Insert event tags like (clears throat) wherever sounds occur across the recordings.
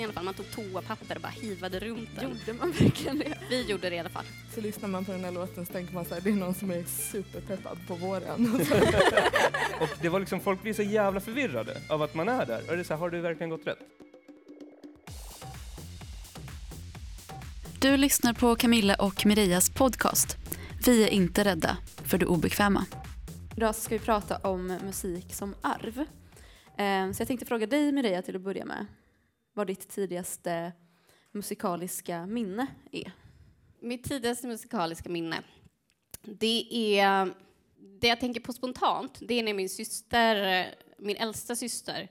i alla fall. Man tog toapapper och bara hivade runt den. Gjorde man verkligen det? Vi gjorde det i alla fall. Så lyssnar man på den här låten så tänker man så här, det är någon som är superpeppad på våren. (laughs) Och det var liksom, folk blir så jävla förvirrade av att man är där. Och det är så här, har du verkligen gått rätt? Du lyssnar på Camilla och Mirejas podcast. Vi är inte rädda för det obekväma. Idag ska vi prata om musik som arv. Eh, Så jag tänkte fråga dig Mireia till att börja med. Vad ditt tidigaste musikaliska minne är? Mitt tidigaste musikaliska minne, det är... Det jag tänker på spontant, det är när min syster, min äldsta syster,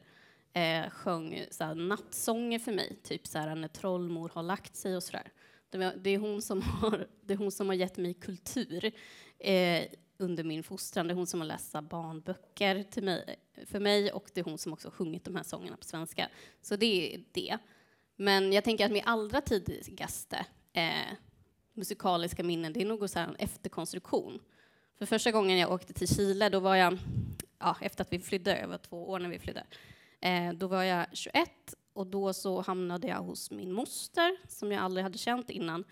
eh, sjöng så nattsånger för mig. Typ så här, när trollmor har lagt sig och sådär. Det, det, är hon som har, det är hon som har gett mig kultur eh, under min fostran. Det är hon som har läst barnböcker till mig, för mig och det är hon som också har sjungit de här sångerna på svenska. Så det är det. Men jag tänker att min allra tidigaste eh, musikaliska minnen, det är nog så här en efterkonstruktion. För första gången jag åkte till Chile, då var jag, ja, efter att vi flydde, jag var två år när vi flydde, eh, då var jag 21 och då så hamnade jag hos min moster som jag aldrig hade känt innan.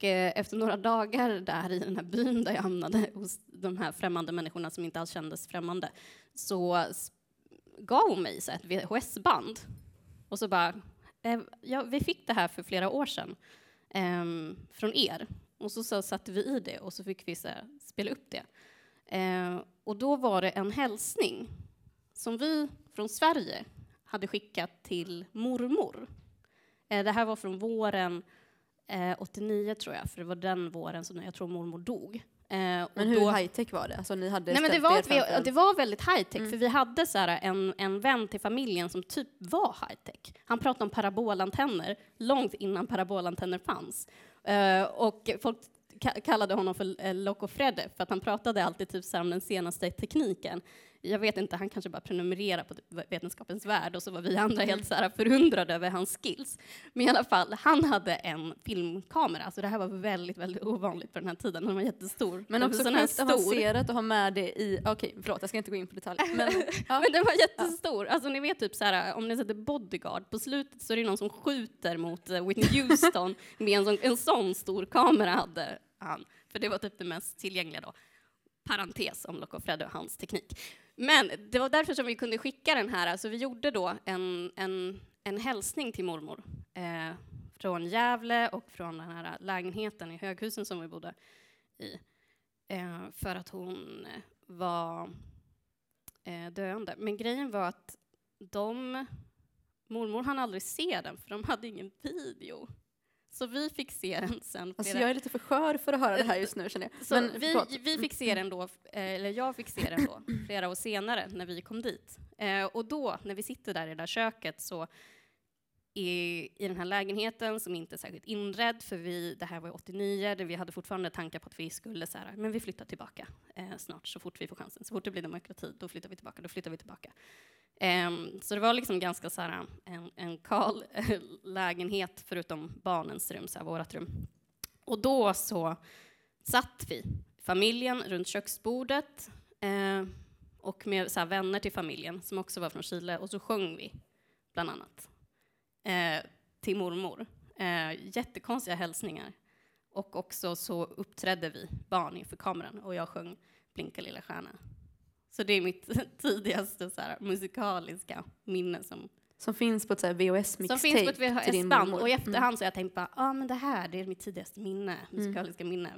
Och eh, efter några dagar där i den här byn där jag hamnade hos de här främmande människorna som inte alls kändes främmande, så gav hon mig så ett VHS-band. Och så bara, eh, ja, vi fick det här för flera år sedan ehm, från er. Och så, så satte vi i det och så fick vi så här, spela upp det. Ehm, och då var det en hälsning som vi från Sverige hade skickat till mormor. Eh, det här var från våren eh, 89 tror jag, för det var den våren som jag tror mormor dog. Eh, Men hur då- high tech var det? Alltså ni hade Nej, men det, var, vi, det var väldigt high tech, Mm. för vi hade så här, en, en vän till familjen som typ var high tech. Han pratade om parabolantenner långt innan parabolantenner fanns. Eh, och folk ka- kallade honom för uh, Loco Fredde, för att han pratade alltid typ så om den senaste tekniken. Jag vet inte, han kanske bara prenumererar på typ Vetenskapens Värld och så var vi andra helt så här förundrade över hans skills. Men i alla fall, han hade en filmkamera, så det här var väldigt, väldigt ovanligt på den här tiden. Den var jättestor. Men också sån här sjukt avancerat att ha med det i... Okej, förlåt, jag ska inte gå in på detaljer. Men, (laughs) ja. Men den var jättestor. Alltså ni vet typ så här, om ni sätter bodyguard, på slutet så är det någon som skjuter mot eh, Whitney (laughs) Houston med en sån, en sån stor kamera hade han. För det var typ det mest tillgängliga då. Parentes om Loco Fredde och hans teknik. Men det var därför som vi kunde skicka den här. Alltså vi gjorde då en, en, en hälsning till mormor eh, från Gävle och från den här lägenheten i Höghusen som vi bodde i. Eh, för att hon eh, var eh, döende. Men grejen var att de, mormor hann aldrig se den för de hade ingen video. Så vi fick se den sen. Alltså jag är lite för skör för att höra det här just nu känner jag. så Men, vi, förlåt. vi fick se den då, eh, eller jag fick se den då, (clears throat) flera år senare när vi kom dit. Eh, och då, när vi sitter där i det där köket, så i, i den här lägenheten som inte är särskilt inredd, för vi, det här var 89, där vi hade fortfarande tankar på att vi skulle så här, men vi flyttar tillbaka eh, snart, så fort vi får chansen. Så fort det blir demokrati, då flyttar vi tillbaka, då flyttar vi tillbaka. Um, så det var liksom ganska så här, en, en kal (laughs) lägenhet, förutom barnens rum, så här, vårat rum. Och då så satt vi, familjen, runt köksbordet uh, och med så här, vänner till familjen som också var från Chile och så sjöng vi, bland annat, uh, till mormor. Uh, jättekonstiga hälsningar. Och också så uppträdde vi barn inför kameran och jag sjöng Blinka lilla stjärna. Så det är mitt (laughs) tidigaste så här, musikaliska minne som Som finns på ett VHS-mixtape som finns på ett VHS-band. Och i Mm. efterhand så har jag tänkt bara, ja ah, men det här, det är mitt tidigaste minne, musikaliska minne.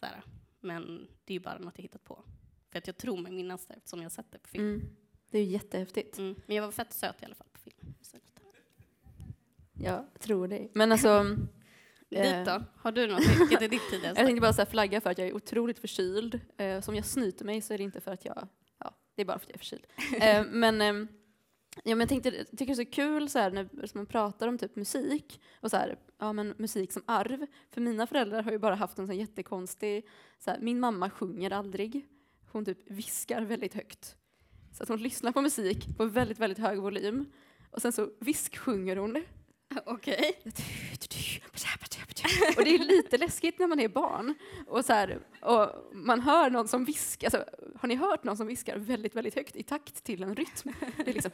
Så här. Men det är ju bara något jag hittat på. För att jag tror mig minnas det eftersom jag har sett det på film. Mm. Det är ju jättehäftigt. Mm. Men jag var fett söt i alla fall på film. Jag tror det. Men alltså, (laughs) Eh. Dit då? Har du något? Vilket är ditt (laughs) tidigaste? jag tänkte bara så flagga för att jag är otroligt förkyld. Eh, så om jag snyter mig så är det inte för att jag, ja, det är bara för att jag är förkyld. (laughs) eh, men, ehm, ja, men jag tänkte, jag tycker det är så kul så här, när man pratar om typ musik och så här, ja men musik som arv. För mina föräldrar har ju bara haft en sån jättekonstig, så här, min mamma sjunger aldrig. Hon typ viskar väldigt högt. Så att hon lyssnar på musik på väldigt, väldigt hög volym. Och sen så visksjunger hon. (laughs) Okej. Och det är lite läskigt när man är barn. Och, så här, och man hör någon som viskar, alltså, har ni hört någon som viskar väldigt, väldigt högt i takt till en rytm? Det är liksom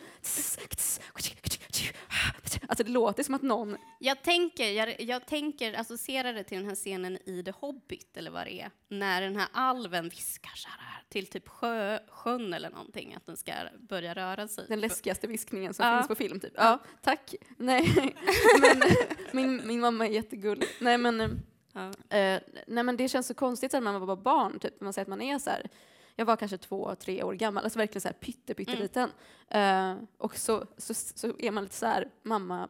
Alltså det låter som att någon, Jag tänker, jag, jag tänker associera det till den här scenen i The Hobbit, eller vad det är, när den här alven viskar så här till typ sjö, sjön eller någonting, att den ska börja röra sig. den läskigaste viskningen som Ja. finns på film typ. Ja, tack. Nej, (laughs) men min, min mamma är jättegullig. Nej men, Ja. eh, nej men det känns så konstigt när man var barn, typ, när man säger att man är så här, jag var kanske två, tre år gammal, alltså verkligen så här pytte, pytteliten. Eh, och så, så, så är man lite så här, mamma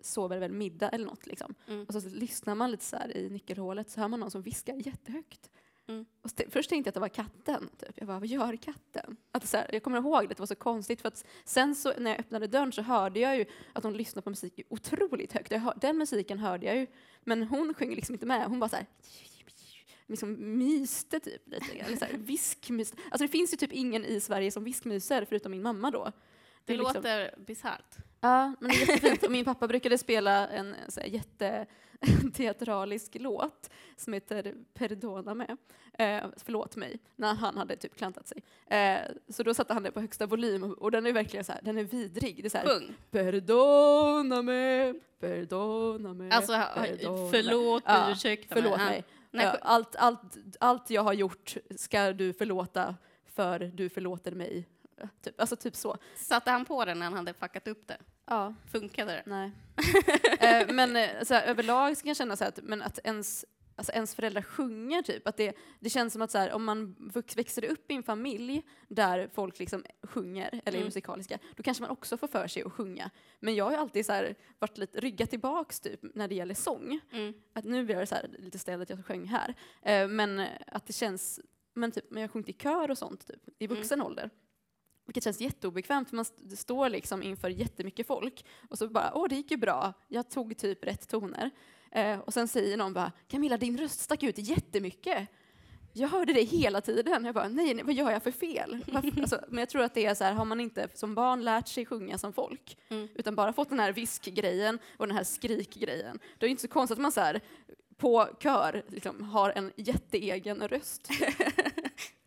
sover väl middag eller något liksom. Mm. Och så, lyssnar man lite så här i nyckelhålet så hör man någon som viskar jättehögt. Mm. Och st- först tänkte jag att det var katten. Typ. Jag bara, vad gör katten? Att så här, jag kommer ihåg det, det var så konstigt för att sen så, när jag öppnade dörren så hörde jag ju att hon lyssnade på musik otroligt högt. Hör, den musiken hörde jag ju, men hon sjöng liksom inte med. Hon bara så här, liksom myste typ lite. Eller så här, viskmys. Alltså det finns ju typ ingen i Sverige som viskmyser förutom min mamma då. Det är liksom- låter bisarrt. Ja, men det är jättefint. Och min pappa brukade spela en så här, jätteteatralisk (laughs) låt som heter Perdoname, eh, förlåt mig, när han hade typ klantat sig. Eh, så då satte han det på högsta volym och, och den är verkligen så här, den är vidrig. Det är så här, Sjung. Perdoname, perdoname, Alltså, perdoname. förlåt Ja, mig, ursäkta Förlåt Ja. mig. Nej, allt, allt, allt jag har gjort ska du förlåta för du förlåter mig. Typ, alltså typ så. Satte han på den när han hade fuckat upp det? Ja. Funkade det? Nej. (laughs) eh, men eh, så här, överlag så kan jag känna så här att, men att ens, alltså ens föräldrar sjunger typ, att det, det känns som att så här, om man växer upp i en familj där folk liksom sjunger, eller är Mm. musikaliska, då kanske man också får för sig att sjunga. Men jag har alltid så här, varit lite ryggat tillbaks typ när det gäller sång. Mm. Att nu blir jag så här, lite ställd att jag sjöng här. Eh, men att det känns, men typ, men jag har sjungit i kör och sånt typ, i Mm. vuxen ålder. Vilket känns jätteobekvämt för man st- står liksom inför jättemycket folk och så bara, åh det gick ju bra, jag tog typ rätt toner. Eh, och sen säger någon bara, Camilla din röst stack ut jättemycket. Jag hörde det hela tiden. Jag bara, nej, nej vad gör jag för fel? (laughs) Alltså, men jag tror att det är så här, har man inte som barn lärt sig sjunga som folk, Mm. utan bara fått den här viskgrejen och den här skrikgrejen, då är det inte så konstigt att man så här, på kör liksom, har en jätteegen röst. (laughs)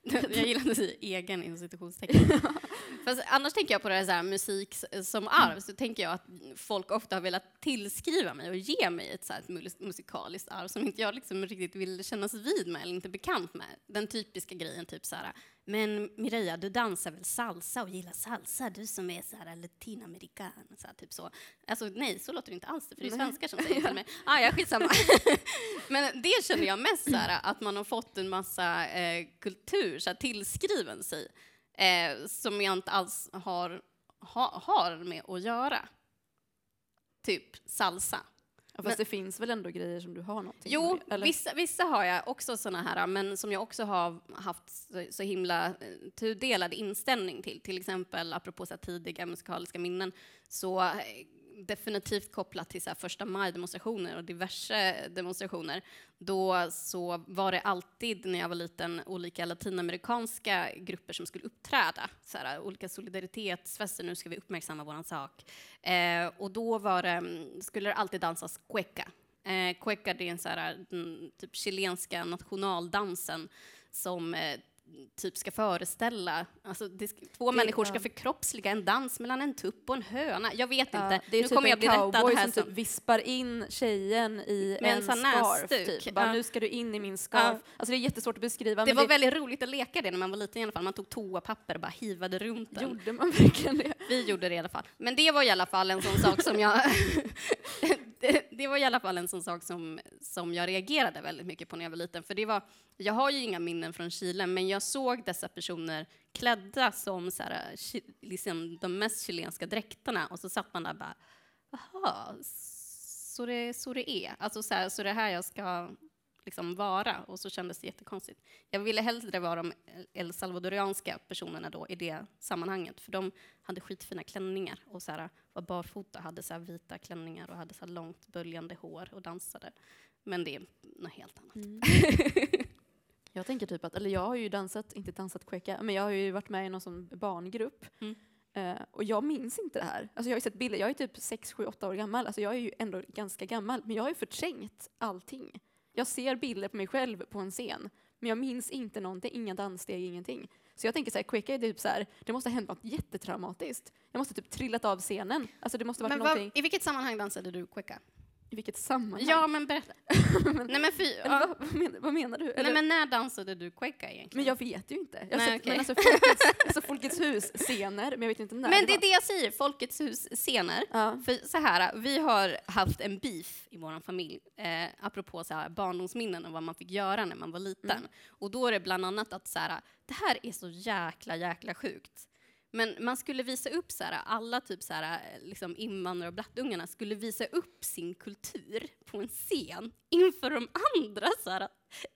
(laughs) Jag gillar att du säger egen inom citationstecken. (laughs) Fast annars tänker jag på det här, så här musik som arv, så tänker jag att folk ofta har velat tillskriva mig och ge mig ett så här, ett mus- musikaliskt arv som inte jag liksom riktigt vill kännas vid med eller inte bekant med. Den typiska grejen, typ så här, men Mireia, du dansar väl salsa och gillar salsa, du som är så här latinamerikan, så här, typ så. Alltså nej, så låter det inte alls, för det är svenskar som säger det till mig. (laughs) Ah, ja, skitsamma. (laughs) Men det känner jag mest så här, att man har fått en massa eh, kultur så här, tillskriven sig eh, som jag inte alls har, ha, har med att göra. Typ salsa. Ja, fast Men- det finns väl ändå grejer som du har någonting Jo, med, vissa, vissa har jag också såna här, men som jag också har haft så, så himla eh, tudelad inställning till. Till exempel, apropå så tidiga musikaliska minnen, så eh, definitivt kopplat till så här, första maj-demonstrationer och diverse demonstrationer. Då så var det alltid, när jag var liten, olika latinamerikanska grupper som skulle uppträda. Så här, olika solidaritetsfester, nu ska vi uppmärksamma vår sak. Eh, och då var det, skulle det alltid dansas cueca. Eh, cueca det är en så här, den, typ chilenska nationaldansen som eh, typ ska föreställa, alltså det, två Det- människor ska förkroppsliga en dans mellan en tupp och en höna. Jag vet Ja, inte. det är nu typ kommer jag en bli rättad cowboy här som typ som... vispar in tjejen i en en, scarf. Typ. Bara, Ja. Nu ska du in i min scarf. Ja. Alltså det är jättesvårt att beskriva. Det var väldigt roligt att leka det när man var liten i alla fall. Man tog toapapper och bara hivade runt den. Gjorde man verkligen det? Vi gjorde det i alla fall. Men det var i alla fall en sån sak som jag... det, (laughs) det var i alla fall en sån sak som, som jag reagerade väldigt mycket på när jag var liten. För det var, jag har ju inga minnen från Chile, men jag såg dessa personer klädda som så här, liksom de mest chilenska dräkterna och så satt man där och bara, jaha, så det, så det är. Alltså så, här, så det här jag ska liksom vara och så kändes det jättekonstigt. Jag ville hellre vara de El Salvadorianska personerna då i det sammanhanget, för de hade skitfina klänningar och så här, var barfota, hade så vita klänningar och hade så långt böljande hår och dansade. Men det är något helt annat. Mm. (laughs) Jag tänker typ att, eller jag har ju dansat, inte dansat cueca, men jag har ju varit med i någon sån barngrupp. Mm. Eh, och jag minns inte det här. Alltså jag har sett bilder, jag är typ 6, 7, 8 år gammal. Alltså jag är ju ändå ganska gammal, men jag har ju förträngt allting. Jag ser bilder på mig själv på en scen, men jag minns inte någonting, inga danssteg, ingenting. Så jag tänker så här, Quicka är typ så här, det måste ha hänt något jättetraumatiskt. Jag måste typ trillat av scenen. Alltså det måste varit Men någonting, vad, I vilket sammanhang dansade du quicka? I vilket sammanhang? Ja, men berätta. (laughs) Nej, men, fy, ja. vad, vad, menar, vad menar du? Eller, Nej, men när dansade du quicka egentligen? men jag vet ju inte. Jag Nej, sett, okej. men alltså Folkets, (laughs) alltså Folkets hus-scener, men jag vet inte när Men det är var. det jag säger, Folkets hus-scener. Ja. För så här, vi har haft en beef i vår familj, eh, apropå så här, barndomsminnen och vad man fick göra när man var liten. Mm. Och då är det bland annat att så här, det här är så jäkla, jäkla sjukt. Men man skulle visa upp så här, alla typ så här, liksom invandrare och blattungarna skulle visa upp sin kultur på en scen inför de andra så här,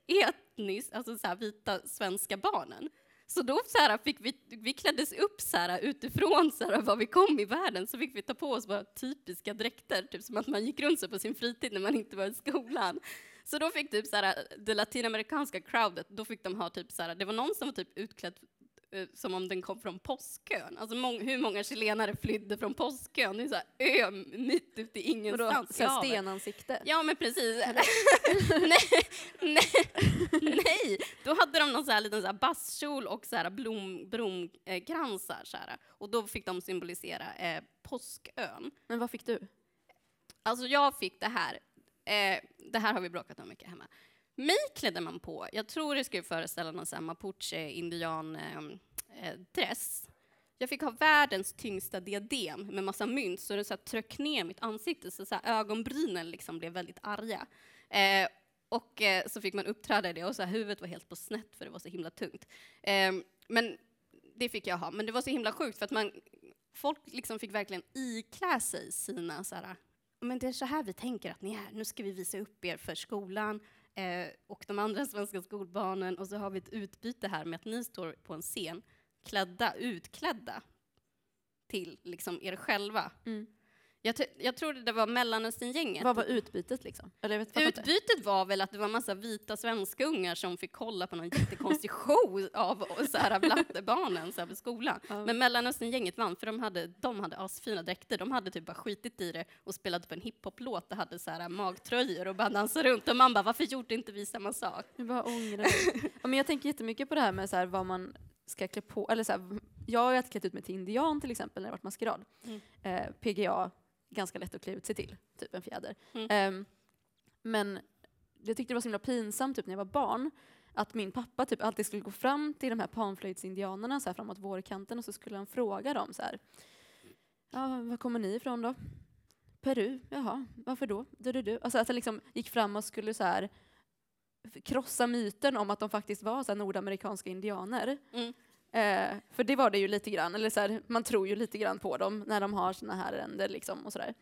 etniskt, alltså så här, vita svenska barnen. Så då så här, fick vi, vi kläddes upp så här, utifrån så här, var vi kom i världen, så fick vi ta på oss våra typiska dräkter, typ som att man gick runt så på sin fritid när man inte var i skolan. Så då fick typ så här, det latinamerikanska crowdet, då fick de ha typ så här, det var någon som var typ utklädd som om den kom från påskkön. Alltså mång, hur många chilenare flydde från påskkön? Det är så här ö mitt ute i Vadå, ingenstans. i havet. stenansikte? Ja, men precis. (laughs) nej, nej, nej, då hade de någon så här liten så här basskjol och så här blom, blomkransar. Så här. Och då fick de symbolisera eh, påskön. Men vad fick du? Alltså jag fick det här. Eh, det här har vi bråkat om mycket hemma. Mig klädde man på, jag tror det skulle föreställa någon sån här mapuche-indian-dress. Ehm, eh, jag fick ha världens tyngsta diadem med massa mynt, så det så här tröck ner mitt ansikte, så, så här ögonbrynen liksom blev väldigt arga. Eh, och eh, så fick man uppträda i det, och så här, huvudet var helt på snett för det var så himla tungt. Eh, men det fick jag ha, men det var så himla sjukt för att man, folk liksom fick verkligen iklä sig sina så här, men det är så här vi tänker att ni är. Nu ska vi visa upp er för skolan eh, och de andra svenska skolbarnen och så har vi ett utbyte här med att ni står på en scen klädda, utklädda till liksom er själva. Mm. Jag, jag tror det var Mellanösterngänget. Vad var utbytet liksom? Utbytet var väl att det var massa vita svenska ungar som fick kolla på någon jättekonstig (laughs) show av så här blattebarnen så här på skolan. Ja. Men Mellanösterngänget vann för de hade, de hade asfina dräkter. De hade typ bara skitit i det och spelade på en hiphop-låt och hade så här magtröjor och bara dansade runt. Och man bara, varför gjorde inte vi samma sak? Jag bara ångrar ja, men jag tänker jättemycket på det här med så här, vad man ska klä på, eller så här, jag har ju klätt ut mig till indian till exempel när det varit maskerad. Mm. Eh, PGA, ganska lätt att klä ut sig till, typ en fjäder. Mm. Ehm, men jag tyckte det var så himla pinsamt typ när jag var barn, att min pappa typ alltid skulle gå fram till de här panflöjtsindianerna så här framåt vårkanten och så skulle han fråga dem så här. Ja, var kommer ni ifrån då? Peru, jaha, varför då? Du, du, du. Alltså att han liksom gick fram och skulle så här krossa myten om att de faktiskt var så nordamerikanska indianer. Mm. Eh, för det var det ju lite grann, eller så här, man tror ju lite grann på dem när de har såna här ärenden liksom och sådär.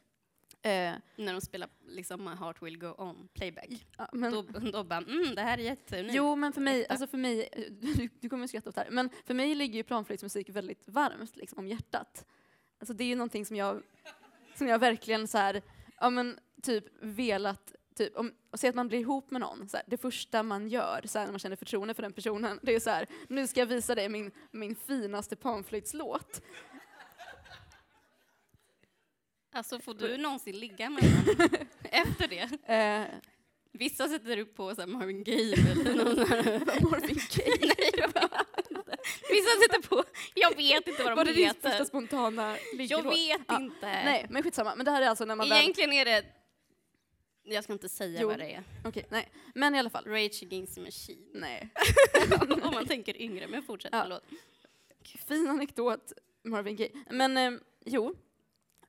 Eh, När de spelar liksom My Heart Will Go On, playback. ja, men, Då, då bara, mm, det här är jätteunikt. jo, men för mig, alltså för mig, du, du kommer att skratta åt det här, men för mig ligger ju planflöjtsmusik väldigt varmt liksom, om hjärtat. Alltså det är ju någonting som jag, som jag verkligen så här, ja men typ velat Typ, om, och säg att man blir ihop med någon, så här, det första man gör så här, när man känner förtroende för den personen, det är så här, nu ska jag visa dig min, min finaste panflöjtslåt. Alltså får du någonsin ligga med någon (laughs) efter det? Eh, Vissa sätter upp på så här Marvin Gaye eller någon Marvin Gaye. Nej, jag vet inte. Vissa sätter på, jag vet inte vad Var de det din första heter. spontana Jag ligglåt? vet Ja. inte. Nej, men skitsamma. Men det här är alltså när man väl... Egentligen är det, jag ska inte säga Jo. vad det är. Okej, nej. Men i alla fall. Rage Against the Machine. Nej. (laughs) Om man tänker yngre, men fortsätt, Ja. förlåt. Fin anekdot, Marvin Gaye. Men eh, jo,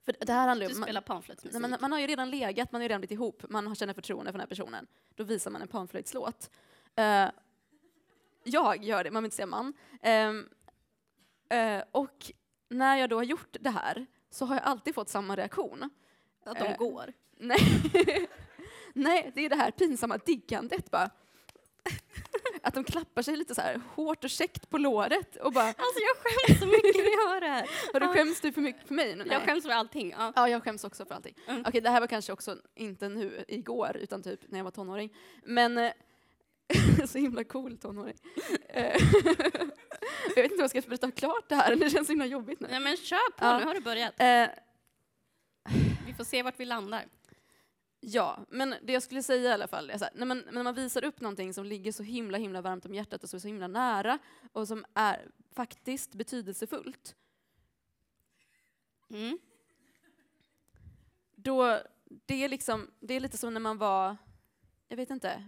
för det här handlar Du om... spelar panflöjtsmusik. man, man har ju redan legat, man har ju redan blivit ihop, man har känner förtroende för den här personen. Då visar man en panflöjtslåt. Eh, jag gör det, man vill inte säga man. Ehm, eh, och när jag då har gjort det här så har jag alltid fått samma reaktion. Att de eh, går. Nej. (laughs) Nej, det är det här pinsamma diggandet bara. (laughs) Att de klappar sig lite så här hårt och käckt på låret och bara, Alltså jag skäms så mycket när jag hör det här. (laughs) har du Ja. skäms du för mycket för mig nu? Jag skäms för allting. Ja. Ja, jag skäms också för allting. Mm. Okej, det här var kanske också inte nu, igår, utan typ när jag var tonåring. Men, eh, (laughs) så himla cool tonåring. Eh, jag vet inte om jag ska berätta klart det här, det känns så himla jobbigt nu. Nej men kör på, Ja. nu har du börjat. Eh, Vi får se vart vi landar. Ja, men det jag skulle säga i alla fall är så här, när, man, när man visar upp någonting som ligger så himla himla varmt om hjärtat och som är så himla nära och som är faktiskt betydelsefullt, Mm. då, det är liksom, det är lite som när man var, jag vet inte,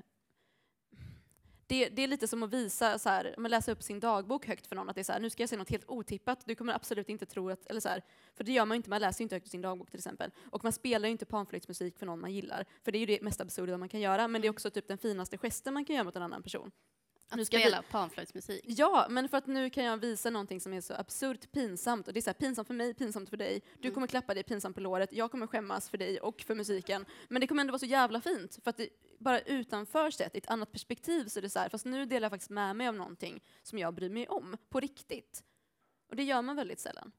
det, det är lite som att visa, så här, man läsa upp sin dagbok högt för någon, att det är så här, nu ska jag säga något helt otippat, du kommer absolut inte tro att, eller så här, för det gör man ju inte, man läser ju inte högt i sin dagbok till exempel. Och man spelar ju inte panflöjtsmusik för någon man gillar, för det är ju det mest absurda man kan göra, men det är också typ den finaste gesten man kan göra mot en annan person. Att Nu ska vi- spela panflöjtsmusik. Ja, men för att nu kan jag visa någonting som är så absurt pinsamt. Och det är så här, pinsamt för mig, pinsamt för dig. Du Mm. kommer klappa dig pinsamt på låret, jag kommer skämmas för dig och för musiken. Men det kommer ändå vara så jävla fint. För att det, bara utanför sett, i ett annat perspektiv, så är det så här, fast nu delar jag faktiskt med mig av någonting som jag bryr mig om, på riktigt. Och det gör man väldigt sällan.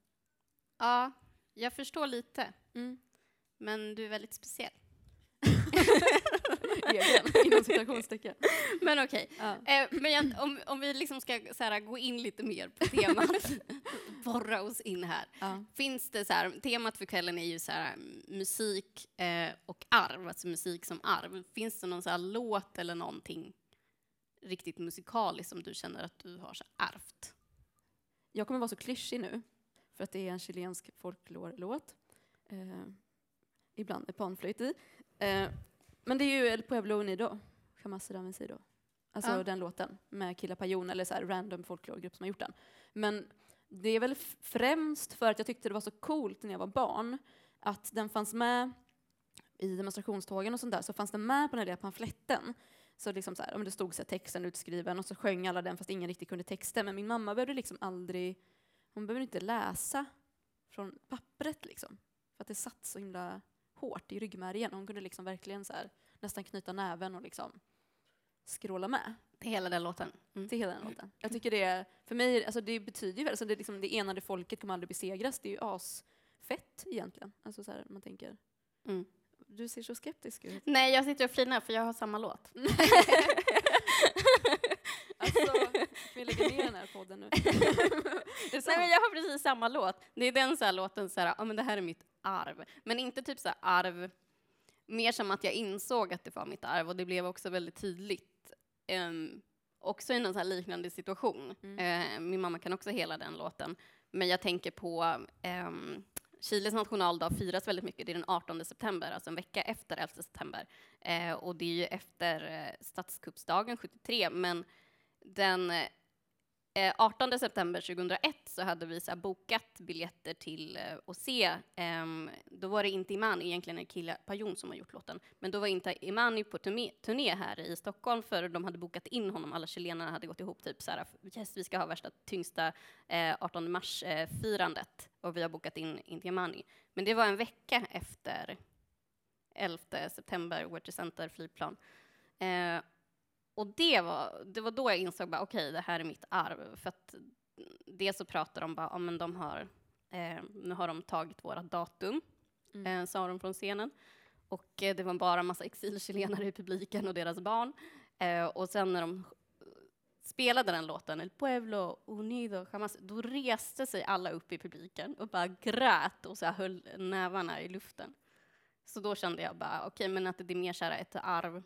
Ja, jag förstår lite. Mm. Men du är väldigt speciell. (laughs) (laughs) (laughs) Egen, inom citationstecken. Men okej. Ja. Eh, men jag, om, om vi liksom ska så här, gå in lite mer på temat, (laughs) borra oss in här. Ja. Finns det så här, temat för kvällen är ju så här, musik eh, och arv, alltså musik som arv. Finns det någon så låt eller någonting riktigt musikaliskt som du känner att du har så ärvt? Jag kommer vara så klyschig nu, för att det är en chilensk folklorlåt. Eh, ibland är panflöjt i. Eh, men det är ju El Pueblo Unido, Jamás vencido. Alltså Ja. den låten med Killa Pajon, eller så här random folklorgrupp som har gjort den. Men det är väl främst för att jag tyckte det var så coolt när jag var barn, att den fanns med i demonstrationstågen och sånt där, så fanns den med på den där pamfletten. Så liksom så här, om det stod så här texten utskriven och så sjöng alla den fast ingen riktigt kunde texten. Men min mamma behövde liksom aldrig, hon behövde inte läsa från pappret liksom. För att det satt så himla hårt i ryggmärgen. Hon kunde liksom verkligen så här, nästan knyta näven och liksom skråla med Till hela den låten? Mm. till hela den låten. Jag tycker det, för mig, alltså det betyder ju alltså det, liksom, det enade folket kommer aldrig besegras. Det är ju asfett egentligen. Alltså så här, man tänker. Mm. Du ser så skeptisk ut. Nej, jag sitter och flinar för jag har samma låt. (laughs) (laughs) Vi lägger ner den här podden nu. (laughs) Nej, men jag har precis samma låt. Det är den så här låten, så här, ja men det här är mitt arv. Men inte typ så här arv, mer som att jag insåg att det var mitt arv och det blev också väldigt tydligt. Um, också i någon så här liknande situation. Eh, min mamma kan också hela den låten. Men jag tänker på ehm, Chiles nationaldag firas väldigt mycket. Det är den 18 september, alltså en vecka efter 11 september. Eh, och det är ju efter eh, statskuppsdagen 73, men den eh, 18 september 2001 så hade vi så här bokat biljetter till eh, att se, eh, då var det inte Imani, egentligen en kille, Pajon som har gjort låten, men då var inte Imani på turné, turné här i Stockholm för de hade bokat in honom, alla chilenarna hade gått ihop typ så här, yes, vi ska ha värsta tyngsta eh, 18 mars-firandet eh, och vi har bokat in Inti Imani. Men det var en vecka efter 11 september, World Center flygplan. Eh, och det var, det var då jag insåg bara okej, det här är mitt arv. För att det så pratar de bara, ja men de har, eh, nu har de tagit våra datum, Mm. eh, sa de från scenen. Och eh, det var bara massa exilchilenare i publiken och deras barn. Eh, och sen när de spelade den låten, El Pueblo Unido Jamás, då reste sig alla upp i publiken och bara grät och så här höll nävarna i luften. Så då kände jag bara, okej, men att det är mer så här ett arv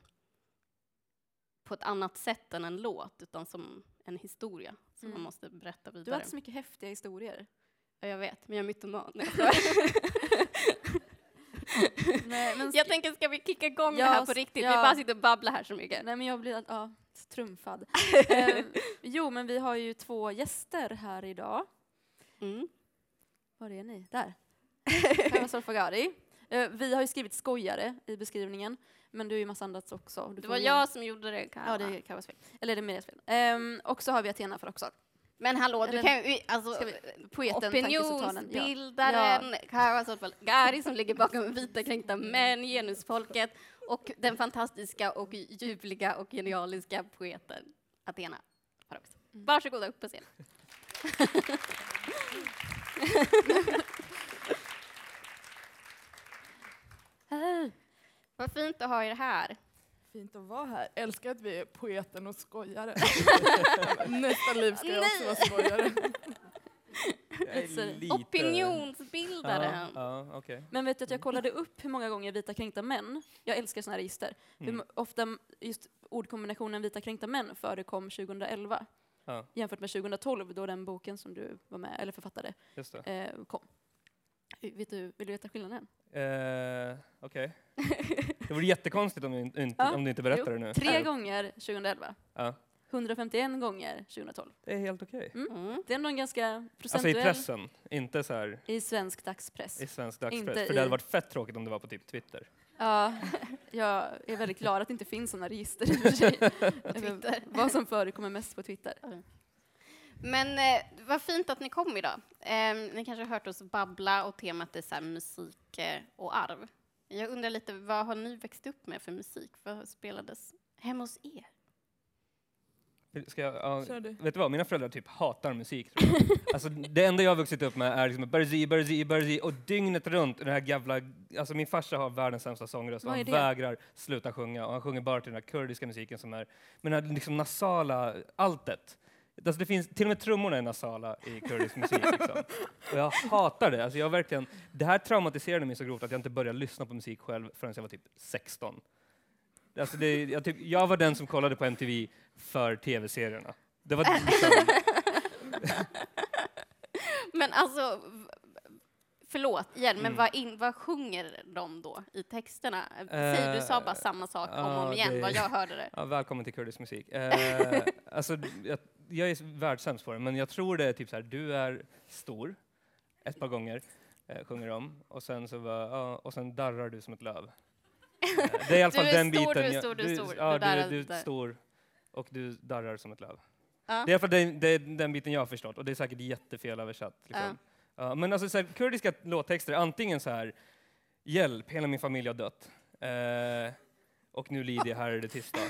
på ett annat sätt än en låt, utan som en historia som Mm. man måste berätta Du har vidare. haft så mycket häftiga historier. Ja, jag vet, men jag är mytoman. (laughs) Nej, men jag tänker, ska vi kicka igång Ja, det här på riktigt? ja. Vi bara sitter och babblar här så mycket. Nej men jag blir ja, trumfad. (laughs) eh, jo men vi har ju två gäster här idag. Mm. Var är ni? Där. (laughs) Kajsa Solfagari. Eh, vi har ju skrivit skojare i beskrivningen, men du är ju massa annat också. Du Det var jag som gjorde det, Kawa. Ja, det är Kajsas fel. Eller är det Miriams fel? Ehm, och så har vi Athena för också. Men hallå, du kan ju... Alltså, poeten, tankesocialen. Ja. opinionsbildaren, Kawa Solfagari som ligger bakom (laughs) Vita kränkta män, genusfolket och den fantastiska och ljuvliga och genialiska poeten Athena Farrokhs. Mm. Varsågoda upp på scen. (laughs) Hej. Vad fint att ha er här. Fint att vara här. Älskar att vi är poeten och skojare. (laughs) Nästa liv ska jag också vara skojare. Lite så- lite- Opinionsbildare. Ja, ja okej. Men vet du att jag kollade upp hur många gånger vita kränkta män, jag älskar sådana här register, hur Mm. m- ofta just ordkombinationen vita kränkta män förekom 2011 Ja, jämfört med 2012 då den boken som du var med, eller författade, just det. eh, kom. Vet du, vill du veta skillnaden? Eh, Okej. (laughs) Det vore jättekonstigt om du, inte, inte, Ja, om du inte berättar jo. det nu. Tre gånger 2011, Ja, 151 gånger 2012. det är helt okej. Mm. Det är ändå en ganska Alltså i procentuell pressen, inte så här i svensk dagspress. i svensk Inte dagspress. För i- det hade varit fett tråkigt om det var på typ Twitter. Ja, (laughs) jag är väldigt glad att det inte finns sådana register i och för sig. (laughs) Twitter. Vad som förekommer mest på Twitter. Men eh, vad fint att ni kom idag. Eh, ni kanske har hört oss babbla och temat är så här musik eh, och arv. Jag undrar lite, vad har ni växt upp med för musik? Vad spelades hemma hos er? Ska jag, ja, vet du vad, mina föräldrar typ hatar musik tror jag. (laughs) Alltså det enda jag har vuxit upp med är liksom Berzi, Berzi, Berzi och dygnet runt den här jävla, alltså min farsa har världens sämsta sångröst och han vägrar sluta sjunga och han sjunger bara till den här kurdiska musiken som är, med den här liksom nasala alltet. Alltså det finns, till och med trummorna är nasala i kurdisk musik. Liksom. Och jag hatar det. Alltså jag verkligen, det här traumatiserade mig så grovt att jag inte började lyssna på musik själv förrän jag var typ 16. Alltså det, jag, typ, jag var den som kollade på MTV för tv-serierna. Det var liksom, (laughs) Men alltså, förlåt igen, men Mm. vad, in, vad sjunger de då i texterna? Säg, du sa bara samma sak om och om igen, det- vad jag hörde det. ja, välkommen till kurdisk musik. Eh, alltså, jag, jag är världssämst på det, men jag tror det är typ så här, du är stor, ett par gånger, eh, sjunger de, och sen så var, ja, och sen darrar du som ett löv. Eh, det är i alla (laughs) Du fall den stor, biten. du är stor, du är stor, Ja, du du, är- du där. är stor, och du darrar som ett löv. Ja. Det är i alla fall den, är den biten jag har förstått, och det är säkert jättefel översatt. Liksom. Ja, men alltså så här, kurdiska låttexter, antingen så här, hjälp, hela min familj har dött. Eh, och nu lider jag, här är det tysta. (laughs)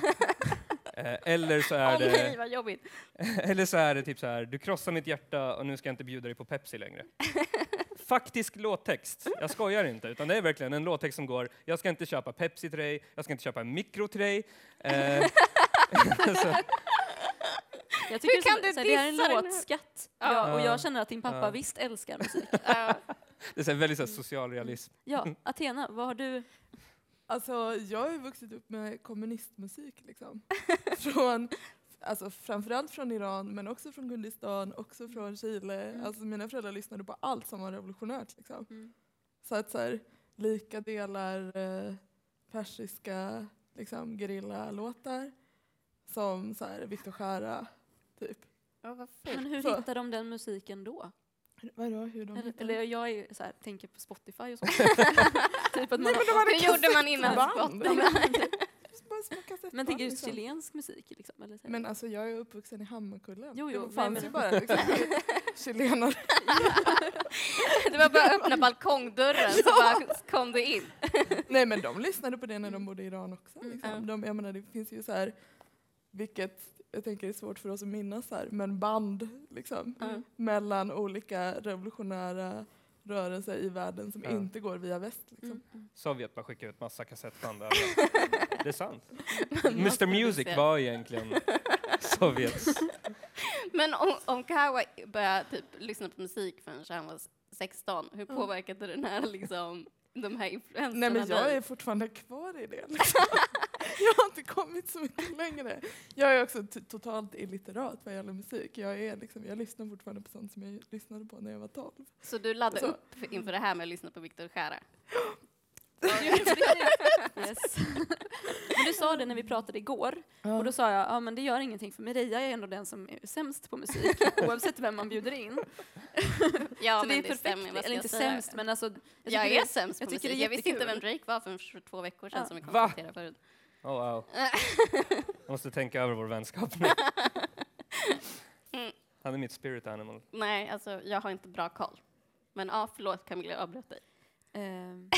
Eh, eller, så är nej, det, vad jobbigt. (laughs) eller så är det typ så här, du krossar mitt hjärta och nu ska jag inte bjuda dig på Pepsi längre. (laughs) Faktisk låttext, jag skojar inte, utan det är verkligen en låttext som går, jag ska inte köpa Pepsi till dig, jag ska inte köpa en mikro till dig. Eh, (laughs) Jag tycker Hur kan så, du så här, det här är en dissa låtskatt. Ja. Ja, och Ja. jag känner att din pappa Ja. visst älskar musik. Ja. det är så här, väldigt så här, social realism. Ja, Athena, vad har du? Alltså, jag har ju vuxit upp med kommunistmusik liksom. (laughs) Från, alltså, framförallt från Iran, men också från Kurdistan, också från Chile. Mm. Alltså, mina föräldrar lyssnade på allt som var revolutionärt. Liksom. Mm. Så att så här, lika delar eh, persiska liksom, gerillalåtar som så här, Viktor Jara, typ. Ja. Men hur Så. hittar de den musiken då? (laughs) Vadå, hur de Eller, hittar- eller jag är så här, tänker på Spotify och sånt. (laughs) typ att man, Nej, men Hur gjorde man innan. Spotify? (laughs) Men tänker du liksom. chilensk musik? Liksom, eller så? Men alltså jag är uppvuxen i Hammarkullen. Jo, jo, det fanns men- ju bara liksom, chilenare. Det var bara att öppna balkongdörren så bara kom du in. Nej men de lyssnade på det när de bodde i Iran också. Mm, Liksom. ja. De, jag menar det finns ju så här, vilket jag tänker är svårt för oss att minnas här, men band liksom, Mm. mellan olika revolutionära rörelser i världen som Ja. inte går via väst. Liksom. Mm, mm. Sovjet bara skickar ut massa kassettband. (laughs) Det är sant. (laughs) Mr Music var egentligen (laughs) Sovjets. Men om, om Kawa började typ lyssna på musik förrän han var 16, hur påverkade den här liksom, de här influenserna Nej men jag dig? är fortfarande kvar i det. Liksom. (laughs) jag har inte kommit så mycket längre. Jag är också totalt illiterat vad gäller musik. Jag, är liksom, jag lyssnar fortfarande på sånt som jag lyssnade på när jag var 12. Så du laddade Så. upp inför det här med att lyssna på Viktor Jara? Yes. Men du sa det när vi pratade igår, och då sa jag ja men det gör ingenting för Maria är ändå den som är sämst på musik, (laughs) oavsett vem man bjuder in. Ja, så men det är stämmer, perfekt, vad ska eller jag inte säga? sämst men alltså. Jag, Jag, är det- sämst på jag musik. Jag visste inte vem. Drake var för två veckor sedan Ja. som vi konstaterade förut. Oh, wow. Jag (laughs) måste tänka över vår vänskap nu. (laughs) Han är mitt spirit animal. Nej, alltså jag har inte bra koll. Men ja, förlåt Camilla, jag avbröt dig. Ehm,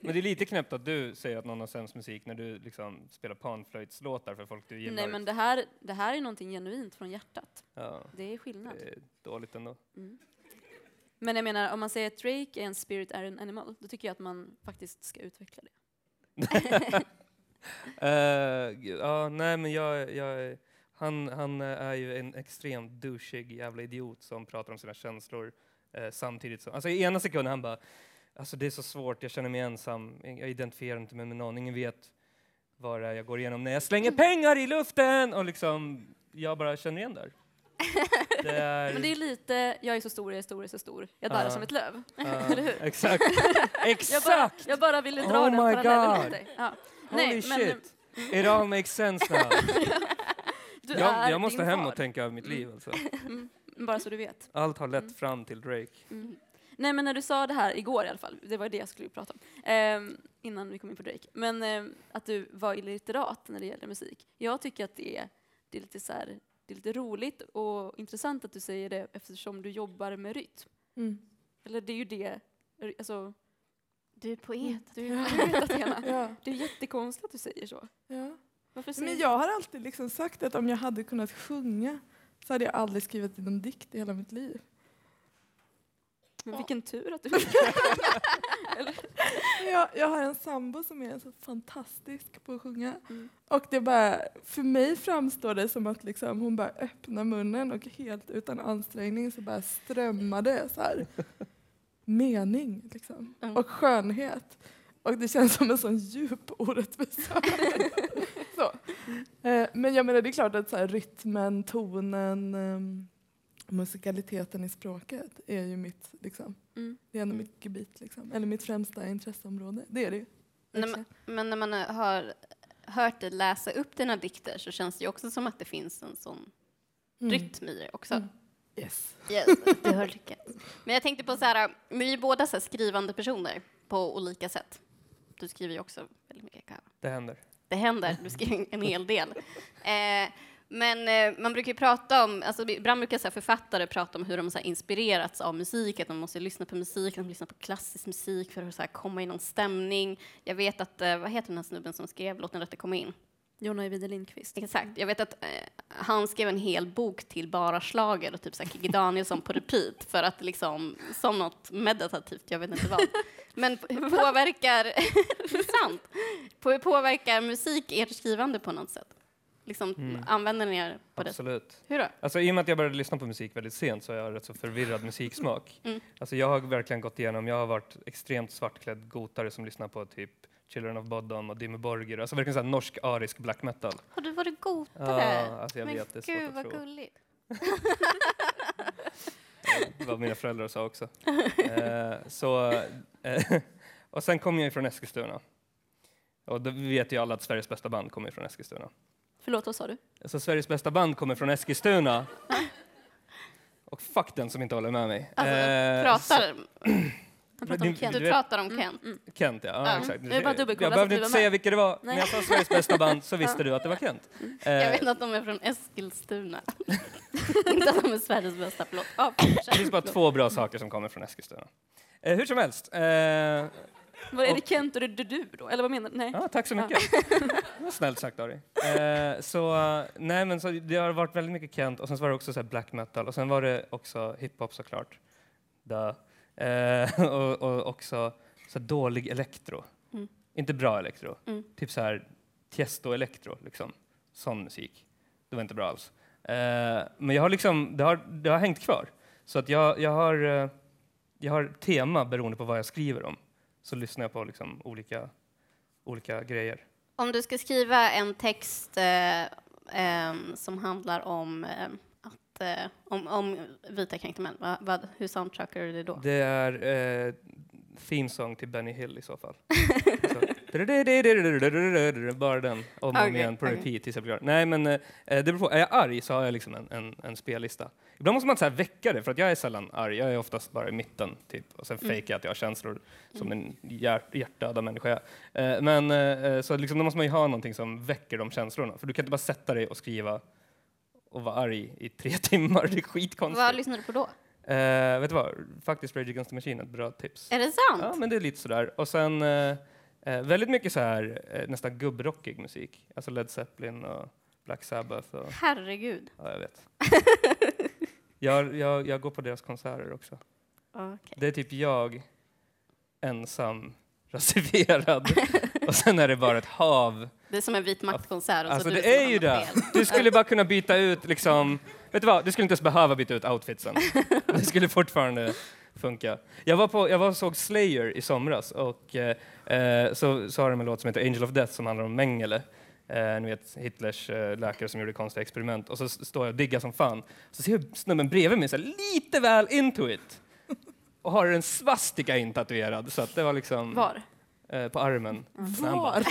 Men det är lite knäppt att du säger att någon har sämst musik när du liksom spelar panflöjtslåtar för folk du gillar. nej men det här, det här är någonting genuint från hjärtat. ja, Det är skillnad. det är dåligt ändå. Mm. Men jag menar, om man säger att Drake är en spirit är en animal, då tycker jag att man faktiskt ska utveckla det. (laughs) Eh, ja, nej men jag, jag, han, han är ju en extremt douchig jävla idiot som pratar om sina känslor Eh, samtidigt som, alltså i ena sekunden han bara, alltså det är så svårt, jag känner mig ensam, jag identifierar inte mig med någon, ingen vet vad det är jag går igenom när jag slänger pengar i luften och liksom, jag bara känner igen där. (laughs) Det är, Men det är lite, jag är så stor, jag är stor, jag är så stor. Jag darrar Ja. som ett löv. ja, (laughs) eller hur? Exakt, (laughs) Jag bara, exakt! jag bara ville dra Oh den parallellen mot dig. Ja. Holy Nej, men- shit! (laughs) It all makes sense now. (laughs) Du jag, är jag måste din hem far. och tänka över mitt liv alltså. Mm, bara så du vet. Allt har lett Mm. fram till Drake. Mm. Nej men när du sa det här igår i alla fall, det var det jag skulle prata om, ehm, innan vi kom in på Drake, men ehm, att du var illiterat när det gäller musik. Jag tycker att det är, det är lite så här, det är lite roligt och intressant att du säger det eftersom du jobbar med rytm. Mm. Eller det är ju det, alltså, Du är poet. du vet Athena. (laughs) Ja, Det är jättekonstigt att du säger så. ja. Varför säger Men jag har alltid liksom sagt att om jag hade kunnat sjunga så hade jag aldrig skrivit en dikt i hela mitt liv. Men vilken tur att du (laughs) fick Jag, jag har en sambo som är så fantastisk på att sjunga. Mm. Och det bara, för mig framstår det som att liksom hon bara öppnar munnen och helt utan ansträngning så bara strömmade så här mening liksom. Mm. och skönhet. Och det känns som en sån djup orättvisa. (laughs) så. Eh, Men jag menar det är klart att så här, rytmen, tonen, ehm, musikaliteten i språket är ju mitt, liksom, Mm. det är ändå mitt gebit, liksom. eller mitt främsta intresseområde. Det är det ju. Nej, verkligen. Men när man har hört dig läsa upp dina dikter så känns det ju också som att det finns en sån Mm. rytm i det också. Yes. Yes, du har lyckats. Men jag tänkte på så här, vi är ju båda så här skrivande personer på olika sätt. Du skriver ju också väldigt mycket. Det händer. Det händer, du skriver en hel del. Eh, men eh, man brukar ju prata om, alltså ibland brukar så här författare prata om hur de så här inspirerats av musik, att de måste lyssna på musik, de lyssnar på klassisk musik för att så här komma i någon stämning. Jag vet att, eh, vad heter den här snubben som skrev Låt den rätte komma in? Jonna Ajvide Lindqvist. Exakt. Jag vet att eh, han skrev en hel bok till bara slager och typ såhär Kikki Danielsson på repeat för att liksom, som något meditativt, jag vet inte vad. Men hur (laughs) påverkar, (laughs) sant, på hur påverkar musik ert skrivande på något sätt? Liksom, Mm. Använder ni er på det? Absolut. Hur då? Alltså, I och med att jag började lyssna på musik väldigt sent så har jag rätt så förvirrad musiksmak. Mm. Alltså, jag har verkligen gått igenom, jag har varit extremt svartklädd gotare som lyssnar på typ Children of Bodom och Dimmy Borgir, alltså verkligen såhär norsk arisk black metal. Har du varit gotare? Ja, alltså jag Men vet, det är svårt gud att vad tro. gulligt. (laughs) Det var mina föräldrar sa också. Eh, så, eh, (laughs) och sen kom jag ju från Eskilstuna. Och då vet ju alla att Sveriges bästa band kommer från Eskilstuna. Förlåt, vad sa du? Så Sveriges bästa band kommer från Eskilstuna. (laughs) Och fuck den som inte håller med mig. Alltså, Eh, pratar, (clears throat) Han pratar om Kent. du vet- pratar om Ken. Mm. Kent, ja. ja, Ja. exakt. Jag vill bara jag behövde inte säga vilka det var. Nej. När jag sa Sveriges bästa band så (laughs) visste du att det var Kent. Eh, Jag vet att de är från Eskilstuna. (laughs) inte att de är Sveriges bästa, förlåt. Ja, det finns bara två bra saker som kommer från Eskilstuna. Eh, hur som helst. Eh, Var är Och- det Kent och är det du då? Eller vad menar du? Nej. Ja, tack så mycket. (laughs) Var snällt sagt Ari. Eh, så, eh, nej, men så det har varit väldigt mycket Kent och sen så var det också så här black metal och sen var det också hiphop såklart. Duh. Eh, (laughs) och, och också så dålig elektro. Mm. Inte bra elektro. Mm. Typ så här Tiesto-elektro, liksom. Sån musik. Det var inte bra alls. Eh, men jag har liksom, det har, det har hängt kvar. Så att jag, jag, har, eh, jag har tema beroende på vad jag skriver om. Så lyssnar jag på liksom olika, olika grejer. Om du ska skriva en text eh, ehm, som handlar om, eh, om, om vita kränkta män, va, vad, hur soundtrackar du det då? Det är eh, theme song till Benny Hill i så fall. så. (laughs) Bara den, om och om Okej, igen på repeat tills jag blir klar. Nej men eh, det beror på, är jag arg så har jag liksom en, en, en spellista. Ibland måste man så här väcka det, för att jag är sällan arg, jag är oftast bara i mitten typ. Och sen Mm. fejkar jag att jag har känslor som en hjärt, hjärtdöda människa eh, Men eh, så liksom, då måste man ju ha någonting som väcker de känslorna. För du kan inte bara sätta dig och skriva och vara arg i tre (laughs) timmar, det är skitkonstigt. Vad lyssnar du på då? Eh, vet du vad? Faktiskt Rage Against the Machine ett bra tips. Är det sant? Ja, men det är lite sådär. Och sen eh, eh, väldigt mycket så här eh, nästan gubbrockig musik. Alltså Led Zeppelin och Black Sabbath och Herregud. ja, jag vet. (laughs) jag, jag, jag går på deras konserter också. Okej. Det är typ jag ensam rasifierad (laughs) och sen är det bara ett hav. Det är som en vit maktkonsert. Alltså det är ju det. fel. Du skulle bara (laughs) kunna byta ut liksom, vet du vad, du skulle inte ens behöva byta ut outfitsen. Du skulle fortfarande funka. Jag var, på, jag var såg Slayer i somras och eh, eh, så, så har de en låt som heter Angel of Death som handlar om Mengele. Eh, ni vet Hitlers eh, läkare som gjorde konstiga experiment. Och så står jag och diggar som fan. Så ser jag snubben bredvid mig så här, lite väl into it. Och har en svastika intatuerad. Så att det var liksom Var? Eh, på armen. Så han, bara, Var?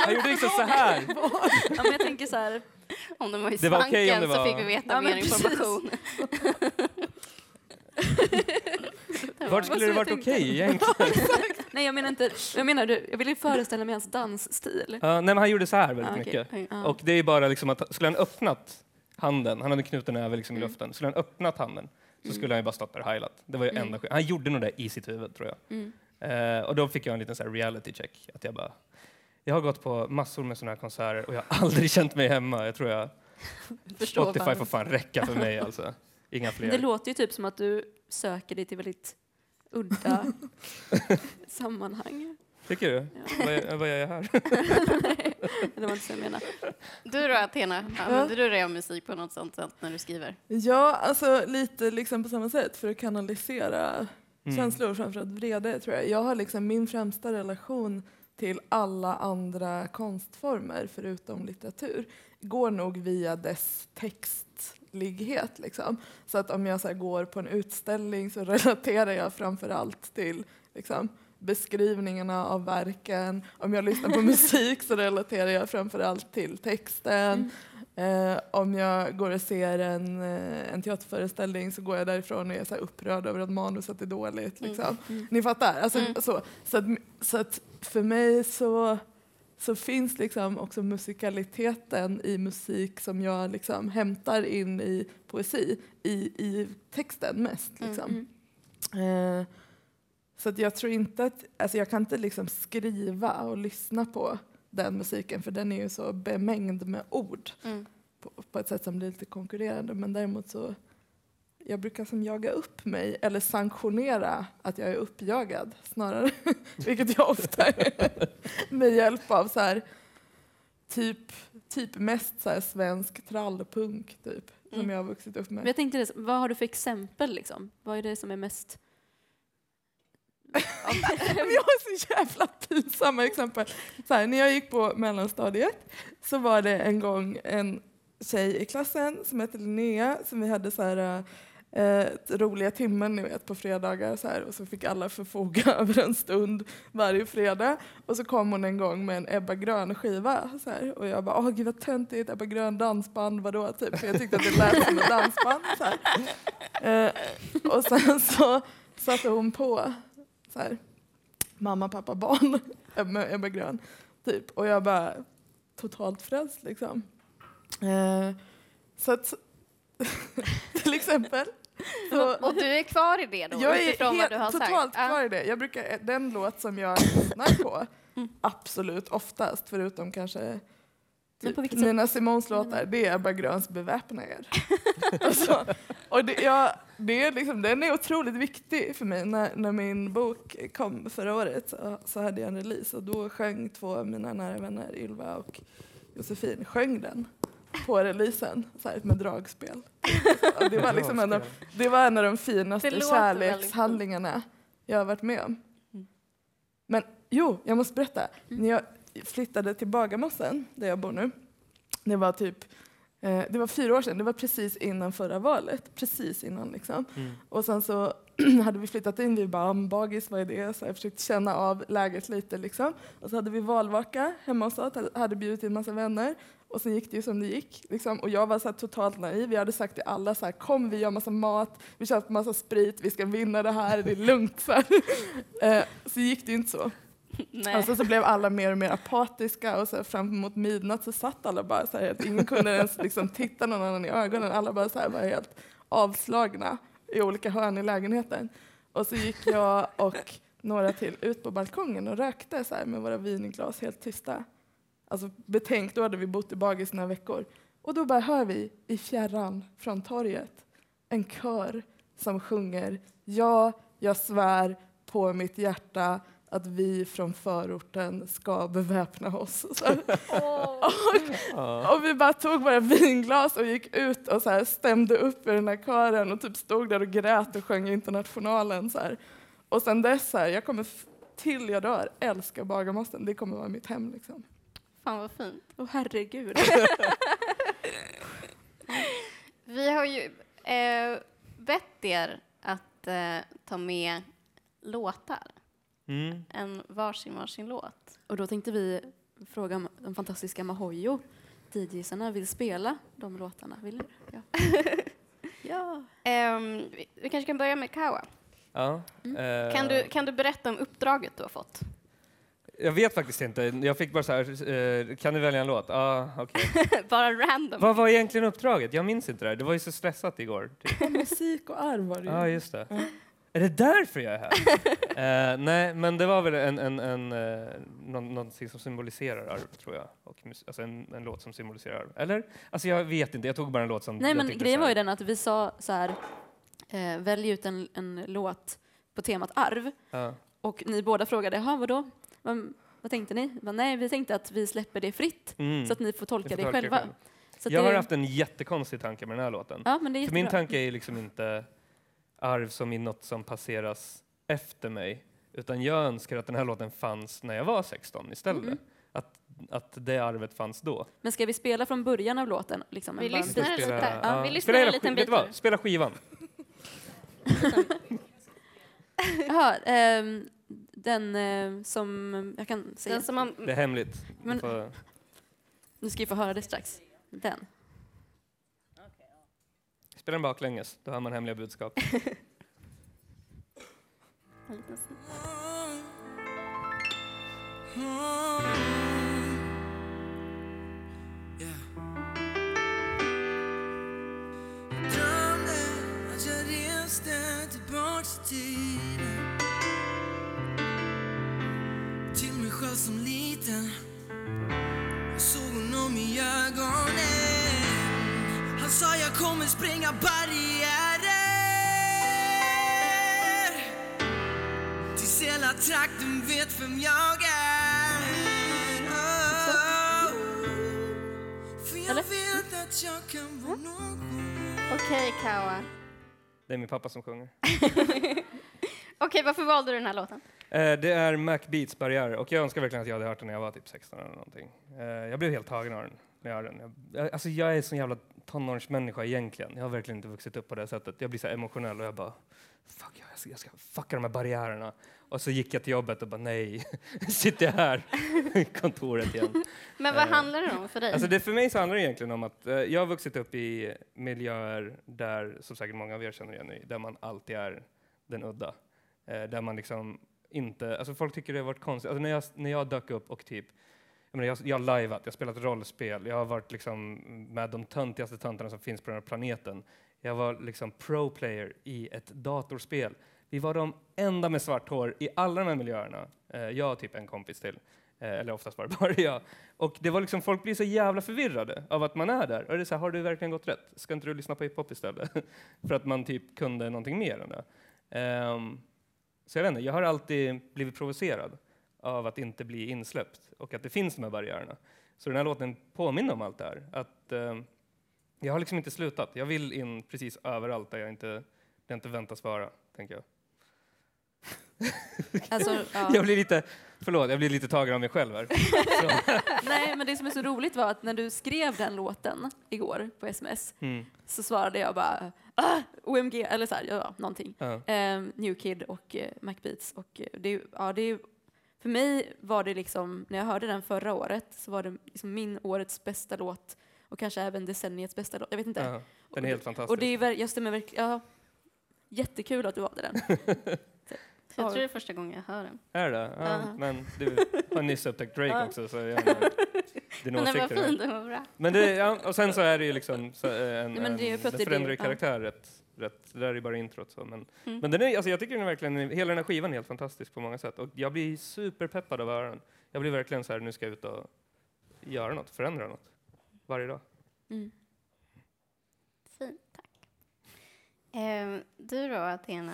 (laughs) han gjorde liksom så här. Ja, men jag tänker så här, Om de var i Det var okej om svanken det så var- fick vi veta Ja, men mer precis. information. (laughs) Vart skulle det jag varit okej egentligen? (laughs) nej jag menar inte, jag menar du, jag vill ju föreställa mig hans dansstil. Ja, nej, men han gjorde så här väldigt Ah, okej. mycket. Ja. Och det är bara liksom att, skulle han öppnat handen, han hade knuten över liksom i Mm. luften, skulle han öppnat handen så skulle han ju bara stått där och heilat. Det var ju Mm. enda sk- Han gjorde nog det i sitt huvud tror jag. Mm. Eh, och då fick jag en liten så här reality check. Att jag bara, jag har gått på massor med sådana här konserter och jag har (laughs) aldrig känt mig hemma. Jag tror jag, (laughs) Spotify får fan räcka för mig alltså. Inga Men det fler. låter ju typ som att du söker dig till väldigt udda (laughs) sammanhang. Tycker du? Ja. Vad, gör jag här? Nej, det var inte så jag menade. Du då, Athena? Använder du dig av musik på något sånt sätt när du skriver? Ja, alltså lite liksom på samma sätt för att kanalisera Mm. känslor, framförallt vrede tror jag. Jag har liksom min främsta relation till alla andra konstformer förutom litteratur går nog via dess textlighet. Liksom. Så att om jag så går på en utställning så (laughs) relaterar jag framför allt till liksom, beskrivningarna av verken. Om jag lyssnar på (laughs) musik så relaterar jag framför allt till texten. Eh, om jag går och ser en, eh, en teaterföreställning så går jag därifrån och är så upprörd över att manuset är dåligt. Liksom. Mm. Ni fattar? Alltså, Mm. så så, att, så att för mig så, så finns liksom också musikaliteten i musik som jag liksom hämtar in i poesi, i, i texten mest. Liksom. Mm. Eh, så att jag tror inte att, alltså jag kan inte liksom skriva och lyssna på den musiken för den är ju så bemängd med ord Mm. på, på ett sätt som blir lite konkurrerande. Men däremot så, jag brukar som jaga upp mig eller sanktionera att jag är uppjagad snarare, (laughs) vilket jag ofta är, (laughs) med hjälp av så här, typ, typ mest så här svensk trallpunk typ, som Mm. jag har vuxit upp Men med. jag tänkte, det, vad har du för exempel liksom? Vad är det som är mest... (laughs) Vi jag har så jävla pinsamma exempel. Så här, när jag gick på mellanstadiet så var det en gång en tjej i klassen som hette Linnea som vi hade så här, eh, roliga timmen ni vet, på fredagar så här, och så fick alla förfoga (laughs) över en stund varje fredag. Och så kom hon en gång med en Ebba Grön skiva så här, och jag bara åh gud vad töntigt, Ebba Grön dansband, vadå? Typ, för jag tyckte att det lät som ett dansband. Så här. Eh, och sen så satte hon på så här, mamma, pappa, barn (laughs) Ebba Grön. Typ. Och jag bara totalt frälst liksom. Eh, så att (laughs) till exempel så, (laughs) Och du är kvar i det då, jag är vad du har helt, sagt? totalt Ja. kvar i det. Jag brukar, den låt som jag lyssnar på absolut oftast, förutom kanske typ? Nina Simons låtar, det är Ebba Gröns Beväpna er. alltså, och det, jag, det är liksom, den är otroligt viktig för mig. När, när min bok kom förra året så, så hade jag en release och då sjöng två av mina nära vänner, Ylva och Josefin, sjöng den på releasen så här, med dragspel. Och det, var liksom en av, det var en av de finaste kärlekshandlingarna jag har varit med om. Mm. Men jo, jag måste berätta. När jag flyttade till Bagarmossen, där jag bor nu, det var typ det var fyra år sedan, det var precis innan förra valet. Precis innan liksom. Mm. Och sen så (clears throat) hade vi flyttat in, vi bara, "Mm, bagis, vad är det? Så jag försökte känna av läget lite liksom. Och så hade vi valvaka hemma hos oss, hade- bjudit in massa vänner. Och sen gick det ju som det gick. Liksom. Och jag var så totalt naiv. Jag hade sagt till alla så här, kom vi gör massa mat, vi köper massa sprit, vi ska vinna det här, det är lugnt. (laughs) Så. Eh, så gick det inte så. Nej. Och sen så blev alla mer och mer apatiska och så fram mot midnatt så satt alla bara så här att ingen kunde ens liksom titta någon annan i ögonen. Alla bara så här var helt avslagna i olika hörn i lägenheten. Och så gick jag och några till ut på balkongen och rökte så här med våra vinglas helt tysta. Alltså betänk, då hade vi bott i Bagis några veckor. Och då bara hör vi i fjärran från torget en kör som sjunger Ja, jag svär på mitt hjärta att vi från förorten ska beväpna oss. Ja. Och vi bara tog våra vinglas och gick ut och så här stämde upp i den här kören och typ stod där och grät och sjöng Internationalen. Så här. Och sen dess, så här, jag kommer till jag dör älska Bagarmossen. Det kommer vara mitt hem liksom. Fan vad fint. Åh herregud. (laughs) Vi har ju eh, bett er att eh, ta med låtar. Mm. En varsin varsin låt. Och då tänkte vi fråga om de fantastiska Mahojo, DJsarna, vill spela de låtarna. Vill du? Ja. (laughs) ja. Ehm, vi, vi kanske kan börja med Kawa. Ja. Mm. Kan, eh, du, kan du berätta om uppdraget du har fått? Jag vet faktiskt inte. Jag fick bara så här, eh, kan du välja en låt? Ja, okej. (laughs) Bara random. Vad var egentligen uppdraget? Jag minns inte det här. Det var ju så stressat igår. Typ. (laughs) Musik och arv var det Ja, ju. just det. Är det därför jag är här? (laughs) Eh, nej, men det var väl en, en, en, någon, någonting som symboliserar arv, tror jag. Och alltså en, en låt som symboliserar arv. Eller? Alltså jag vet inte, jag tog bara en låt som Nej men grejen var ju den att vi sa så här, eh, välj ut en, en låt på temat arv. Ja. Och ni båda frågade, jaha vadå? Vad, vad tänkte ni? Bara, Nej, vi tänkte att vi släpper det fritt Mm. så att ni får tolka får det tolka själva. själv. Jag det, har haft en jättekonstig tanke med den här låten. Ja, men För min tanke är liksom inte arv som i något som passeras efter mig, utan jag önskar att den här låten fanns när jag var 16 istället. Mm. Att, att det arvet fanns då. Men ska vi spela från början av låten? Liksom, Vi lyssnar bit? lite. Spela- Ja, vi lyssnar spela en liten bit vad? Spela skivan. (laughs) Jaha, ehm, den eh, som jag kan säga. Den som man, Det är hemligt. Men- får- Nu ska vi få höra det strax. Den. Spela den baklänges, då har man hemliga budskap. (laughs) Till mig själv som liten sa jag kommer spränga barriärer Tills hela trakten vet vem jag är oh, För jag vet att jag kan vara någon Okej, Kawa. Det är min pappa som sjunger. (laughs) Okej, varför valde du den här låten? Eh, det är Mac Beats Barriär och jag önskar verkligen att jag hade hört den när jag var typ 16 eller någonting. Eh, jag blev helt tagen av den när jag hörde den. Jag, alltså jag är en sån jävla tonårsmänniska egentligen. Jag har verkligen inte vuxit upp på det sättet. Jag blir så emotionell och jag bara fuck, jag ska, jag ska fucka de här barriärerna. Och så gick jag till jobbet och bara nej, (laughs) sitter jag här i (laughs) kontoret igen. (laughs) Men vad Eh, handlar det om för dig? Alltså det, för mig så handlar det egentligen om att eh, jag har vuxit upp i miljöer där, som säkert många av er känner igen där man alltid är den udda. Eh, där man liksom inte, alltså folk tycker det har varit konstigt. Alltså när jag, när jag dök upp och typ, jag, menar, jag, jag har liveat, jag har spelat rollspel, jag har varit liksom med de töntigaste töntarna som finns på den här planeten. Jag var liksom pro-player i ett datorspel. Vi var de enda med svart hår i alla de här miljöerna. Eh, jag och typ en kompis till. Eh, eller oftast var det (laughs) bara jag. Och det var liksom, folk blir så jävla förvirrade av att man är där. Och det är så här, har du verkligen gått rätt? Ska inte du lyssna på hiphop istället? (laughs) För att man typ kunde någonting mer än det. Um, så jag vet inte, jag har alltid blivit provocerad av att inte bli insläppt och att det finns de här barriärerna. Så den här låten påminner om allt det här. Att, ehm, jag har liksom inte slutat. Jag vill in precis överallt där jag inte, där jag inte väntas vara, tänker jag. (laughs) Alltså, ja. Jag blir lite, förlåt, jag blir lite tagen av mig själv här. (laughs) Nej, men det som är så roligt var att när du skrev den låten igår på sms mm, så svarade jag bara ah, OMG, eller så här, ja, någonting. ja. Ehm, New Kid och uh, Macbeats. Och eh, det, ja, det för mig var det liksom, när jag hörde den förra året, så var det liksom min årets bästa låt och kanske även decenniets bästa låt. Jag vet inte. Ja, den är helt fantastisk. Och det är, jag stämmer verkligen, ja, jättekul att du valde den. (laughs) Jag tror det är första gången jag hör den. Är det? Ja, Ja. Men du har nyss upptäckt Drake också, så jag menar, dina (laughs) Men den var åsikter. där. fin, den var bra. Men det, ja, och sen så är det ju liksom så, eh, en, Nej, men det är en, det är förändrar ju det, ja. karaktär rätt, rätt. Det där är bara introt så. Men, Mm. men den är, alltså jag tycker den är verkligen, hela den här skivan är helt fantastisk på många sätt. Och jag blir superpeppad av att den. Jag blir verkligen så här, nu ska jag ut och göra något, förändra något. Varje dag. Mm. Fint, tack. Ehm, du då, Athena?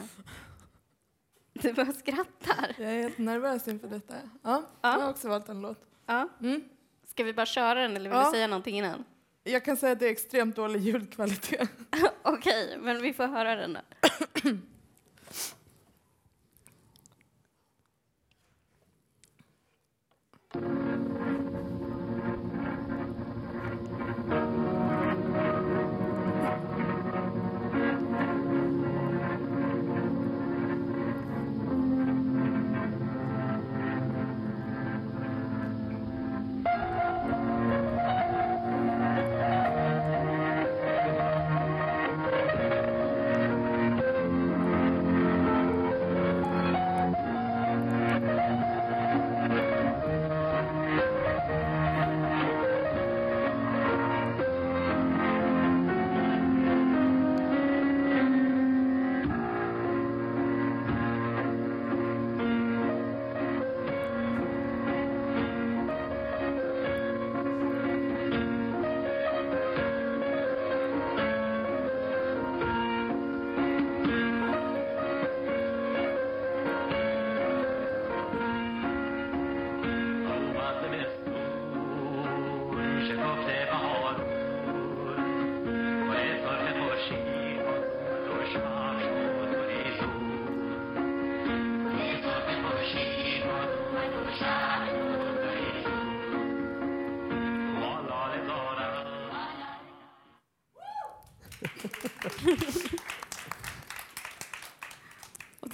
Du bara skrattar. Jag är helt nervös inför detta. Ja, Ja. Jag har också valt en låt. Ja. Mm. Ska vi bara köra den eller vill Ja. du säga någonting innan? Jag kan säga att det är extremt dålig ljudkvalitet. (laughs) Okej, men vi får höra den då. (clears throat)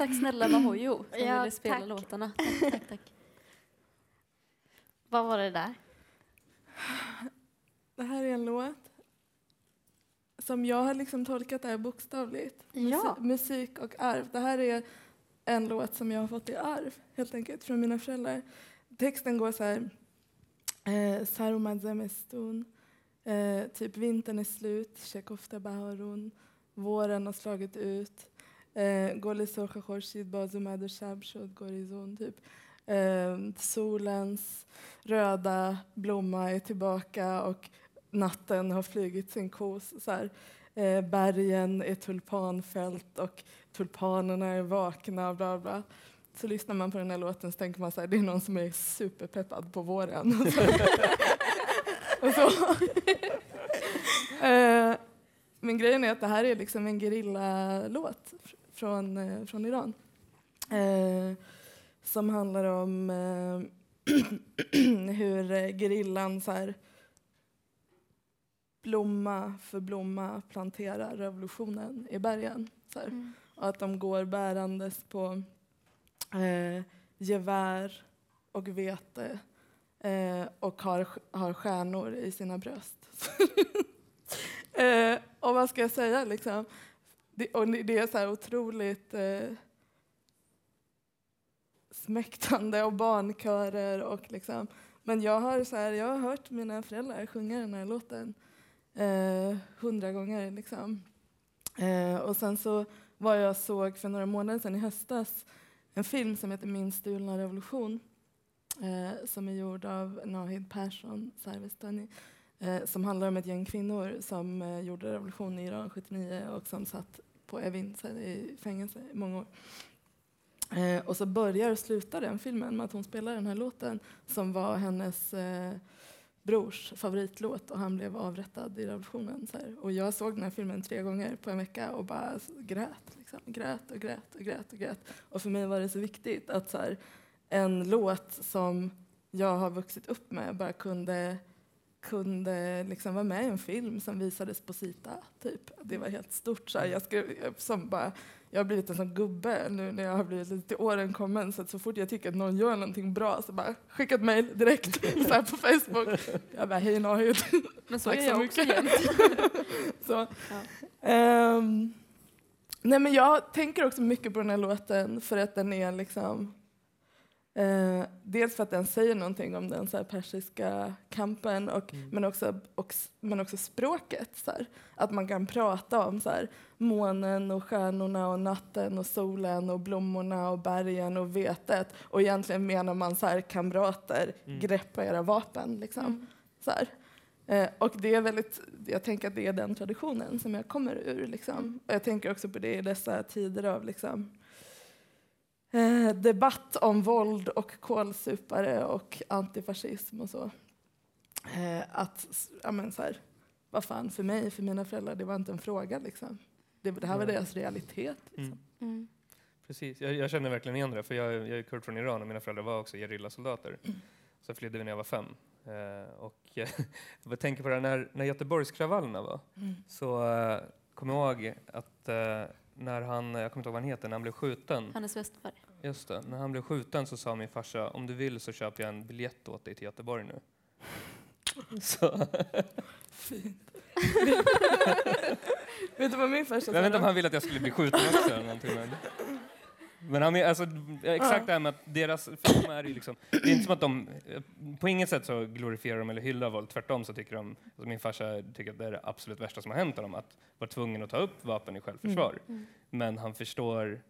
tack snälla Mahojo som Ja, ville spela tack. låtarna. Tack, tack, tack. (laughs) Vad var det där? Det här är en låt som jag har liksom tolkat det här bokstavligt. Ja. Musi- musik och arv. Det här är en låt som jag har fått i arv helt enkelt från mina föräldrar. Texten går så här. Eh. Eh, typ vintern är slut. Chekofta baharun. Våren har slagit ut. Eh, Goli socha khorshid bazumad och shabshod gorizon. Typ. Eh, solens röda blomma är tillbaka och natten har flugit sin kos. Så här. Eh, bergen är tulpanfält och tulpanerna är vakna. Bla bla. Så lyssnar man på den här låten så tänker man så här, det är någon som är superpeppad på våren. (laughs) Och så. eh, men grejen är att det här är liksom en gerillalåt från, eh, från Iran. Eh, som handlar om eh, (clears throat) hur gerillan så här, blomma för blomma planterar revolutionen i bergen. Så här. Och att de går bärandes på eh, gevär och vete eh, och har, har stjärnor i sina bröst. (laughs) eh, och vad ska jag säga liksom? Det, och det är så här otroligt eh, smäktande och barnkörer och liksom. Men jag har, så här, jag har hört mina föräldrar sjunga den här låten eh, hundra gånger. Liksom. Eh, och sen så var jag såg för några månader sedan i höstas en film som heter Min stulna revolution eh, som är gjord av Nahid Persson Sarvestani eh, som handlar om ett gäng kvinnor som eh, gjorde revolution i Iran 79 och som satt på Evin i fängelse i många år. Eh, och så börjar och slutar den filmen med att hon spelar den här låten som var hennes eh, brors favoritlåt och han blev avrättad i revolutionen. Så här. Och jag såg den här filmen tre gånger på en vecka och bara grät. Liksom. Grät och grät och grät och grät. Och för mig var det så viktigt att så här, en låt som jag har vuxit upp med bara kunde kunde liksom vara med i en film som visades på Sita. Typ. Det var helt stort. Så här. Jag, skrev, som bara, jag har blivit en sån gubbe nu när jag har blivit lite till åren kommen så så fort jag tycker att någon gör någonting bra så bara skicka ett mejl direkt (laughs) så här på Facebook. Jag bara hej Nahid. (laughs) Men så Tack är jag också (laughs) så. Ehm, nej men jag tänker också mycket på den här låten för att den är liksom Eh, dels för att den säger någonting om den så här persiska kampen och, men, också, och, men också språket. Så här. Att man kan prata om så här, månen och stjärnorna och natten och solen och blommorna och bergen och vetet. Och egentligen menar man så här, kamrater, greppa era vapen. Liksom. Så här. Eh, och det är väldigt, jag tänker att det är den traditionen som jag kommer ur. Liksom. Och jag tänker också på det i dessa tider av liksom, eh, debatt om våld och kålsupare och antifascism och så. Eh, att, ja men så här, vad fan, för mig, för mina föräldrar, det var inte en fråga liksom. Det, det här var deras realitet. Liksom. Mm. Mm. Precis, jag, jag känner verkligen igen det, för jag, jag är kurd från Iran och mina föräldrar var också gerillasoldater. Så flydde vi när jag var fem. Eh, och (laughs) jag tänker på det här, när, när Göteborgskravallerna var, Mm. så eh, kommer jag ihåg att eh, när han, jag kommer inte ihåg vad han heter, när han blev skjuten, Hannes Westberg. just det, när han blev skjuten så sa min farsa, om du vill så köper jag en biljett åt dig till Göteborg nu. (laughs) Så, Fint. (laughs) Vet du vad min farsa jag vet inte om sa? han ville att jag skulle bli skjuten också eller någonting. Men, men han, är- alltså, exakt det här med att deras, de är ju liksom, det är inte som att de, på inget sätt så glorifierar de eller hyllar våld, tvärtom så tycker de, alltså min farsa tycker att det är det absolut värsta som har hänt honom, att vara tvungen att ta upp vapen i självförsvar. Men han förstår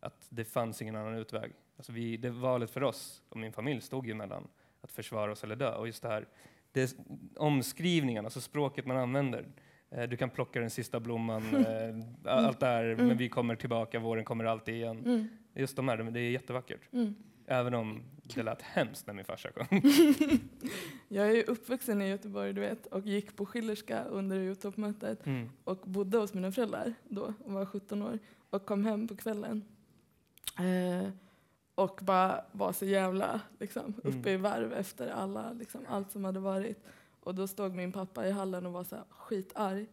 att det fanns ingen annan utväg. Alltså vi, det valet för oss och min familj stod ju mellan att försvara oss eller dö. Och just det här, det, omskrivningarna, alltså språket man använder. Eh, du kan plocka den sista blomman, (laughs) eh, allt det här, men vi kommer tillbaka, våren kommer alltid igen. Mm. Just de här, det är jättevackert. Mm. Även om det lät hemskt när min farsa kom. (laughs) Jag är ju uppvuxen i Göteborg du vet, och gick på Schillerska under EU-toppmötet Mm. och bodde hos mina föräldrar då och var 17 år och kom hem på kvällen. Eh, och bara var så jävla liksom, Mm. uppe i varv efter alla, liksom, allt som hade varit. Och då stod min pappa i hallen och var så här skitarg.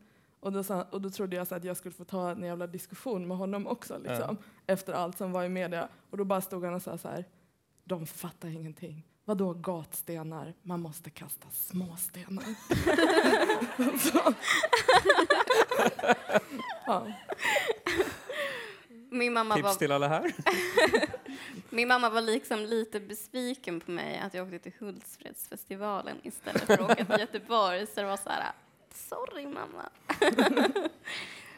Och då, sa, och då trodde jag så att jag skulle få ta en jävla diskussion med honom också liksom, efter allt som var i media. Och då bara stod han och sa så här, de fattar ingenting. Vadå gatstenar? Man måste kasta småstenar. (laughs) ja. Min mamma Tips var till alla här. (laughs) Min mamma var liksom lite besviken på mig att jag åkte till Hultsfredsfestivalen istället för att åka till Göteborg. Så det var så här, sorry mamma. (laughs)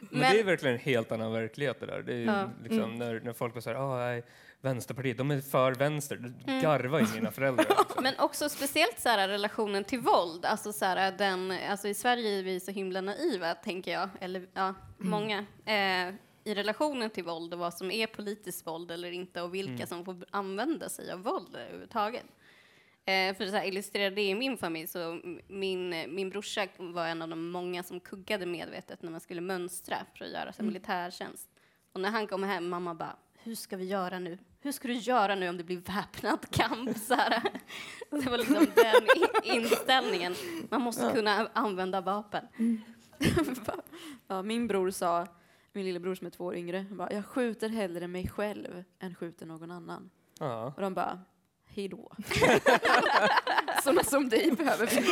Men, det är verkligen en helt annan verklighet det där. Det är Ja. liksom Mm. när, när folk så här, ah, nej, Vänsterpartiet, de är för vänster. Mm. garvar ju mina föräldrar. (laughs) Liksom. Men också speciellt så här, relationen till våld. Alltså, så här, den, alltså, I Sverige är vi så himla naiva, tänker jag. Eller ja, många. Eh, I relationen till våld och vad som är politiskt våld eller inte och vilka Mm. som får använda sig av våld överhuvudtaget. Eh, för att illustrera det i min familj så min, min brorsa var en av de många som kuggade medvetet när man skulle mönstra för att göra så här, militärtjänst. Och när han kom hem, mamma bara, hur ska vi göra nu? Hur ska du göra nu om det blir väpnad kamp? (laughs) Så här. Det var liksom den inställningen. Man måste kunna använda vapen. (laughs) Ja, min bror sa, min lillebror som är två år yngre, bara, jag skjuter hellre mig själv än skjuter någon annan. Ja. Och de bara, hejdå. (laughs) Sådana som dig behöver vi. (laughs)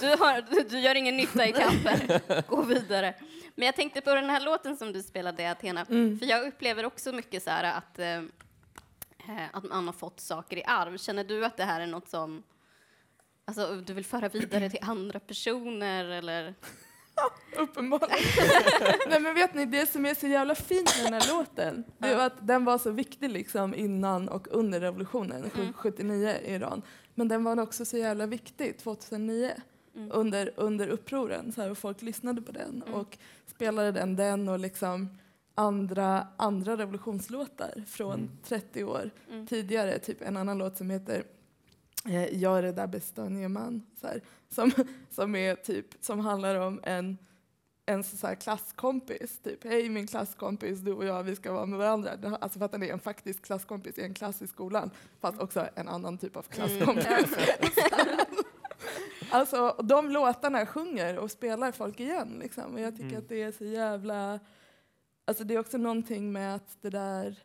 Du, har, du, gör ingen nytta i kampen. Gå vidare. Men jag tänkte på den här låten som du spelade, Athena. Mm. För jag upplever också mycket så här att, eh, eh, att man har fått saker i arv. Känner du att det här är något som alltså, du vill föra vidare till andra personer? Eller? Uppenbarligen. (laughs) Nej men vet ni, det som är så jävla fint med den här låten, det var att den var så viktig liksom innan och under revolutionen, sju- 79 i Iran. Men den var också så jävla viktig 2009 Mm. under, under upproren. Så här, och folk lyssnade på den och spelade den, den och liksom andra, andra revolutionslåtar från Mm. 30 år Mm. tidigare. Typ en annan låt som heter eh, Jag är där bästa man. Så här, som, som, är typ, som handlar om en, en så här klasskompis. Typ, hej min klasskompis, du och jag, vi ska vara med varandra. Alltså för att den är en faktisk klasskompis i en klass i skolan. Fast också en annan typ av klasskompis. Alltså, och de låtarna sjunger och spelar folk igen. Liksom. Och jag tycker Mm. att det är så jävla... Alltså det är också någonting med att det där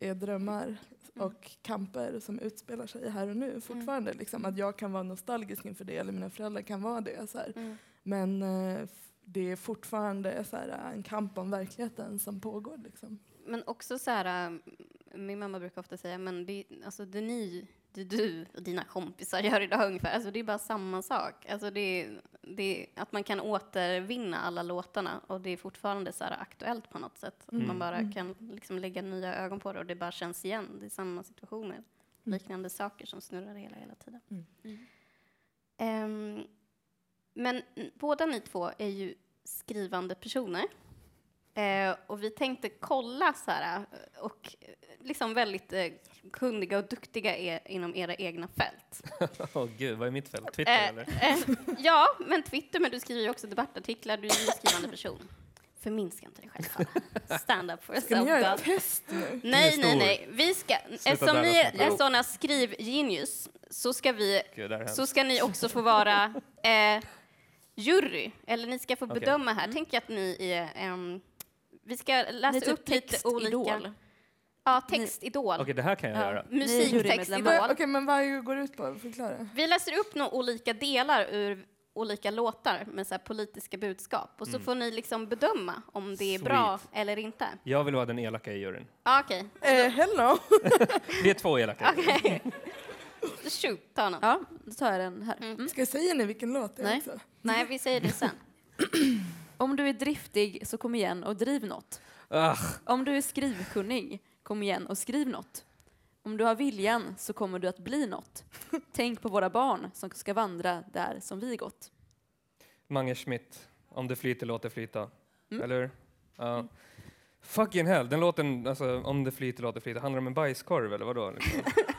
är drömmar och kamper som utspelar sig här och nu fortfarande. Liksom, att jag kan vara nostalgisk inför det, eller mina föräldrar kan vara det. Så. Mm. Men eh, det är fortfarande så här, en kamp om verkligheten som pågår. Liksom. Men också så här, äh, min mamma brukar ofta säga, men det, alltså det ni, det du och dina kompisar gör idag ungefär, alltså det är bara samma sak. Alltså det, det, att man kan återvinna alla låtarna och det är fortfarande så här aktuellt på något sätt. Att Mm. man bara Mm. kan liksom lägga nya ögon på det och det bara känns igen. Det är samma situationer, liknande saker som snurrar hela, hela tiden. Mm. Ehm, men båda ni två är ju skrivande personer. Eh, och vi tänkte kolla så här, eh, och eh, liksom väldigt eh, kunniga och duktiga är inom era egna fält. (laughs) Åh gud, vad är mitt fält? Twitter Eh, eller? eh, ja, men Twitter, men du skriver ju också debattartiklar, du är ju en skrivande person. Förminska inte dig själv. Stand up for Ska ni göra yourself. ett test nu? Nej, nej, nej. Vi ska, eftersom ni är sådana skrivgenius så ska vi Gud, så ska ni också få vara eh, jury, eller ni ska få Okej. bedöma här. Tänk att ni är... ehm, vi ska läsa typ upp lite olika... textidol. Ja, textidol. Okej, det här kan jag Ja. göra. Musiktextidol. Okej, men vad går det ut på? Förklara. Vi läser upp några olika delar ur olika låtar med så här politiska budskap och så Mm. får ni liksom bedöma om det är Sweet. bra eller inte. Jag vill vara den elaka i juryn. Ja, Okej, Eh, hello! (laughs) Vi är två elaka. okej. Shoot, ta någon. Ja, då tar jag den här. Mm. Ska jag säga ni vilken låt det är Nej. också? Nej, vi säger det sen. (clears throat) Om du är driftig så kom igen och driv något. Ah, Om du är skrivkunnig, kom igen och skriv något. Om du har viljan så kommer du att bli något. (laughs) Tänk på våra barn som ska vandra där som vi gått. Mange Schmidt, Om det flyter, låt det flyta. Mm. Eller hur? Ja. Fucking hell, den låten, alltså, Om det flyter, låt det flyta, handlar om en bajskorv eller vadå? Liksom? (laughs)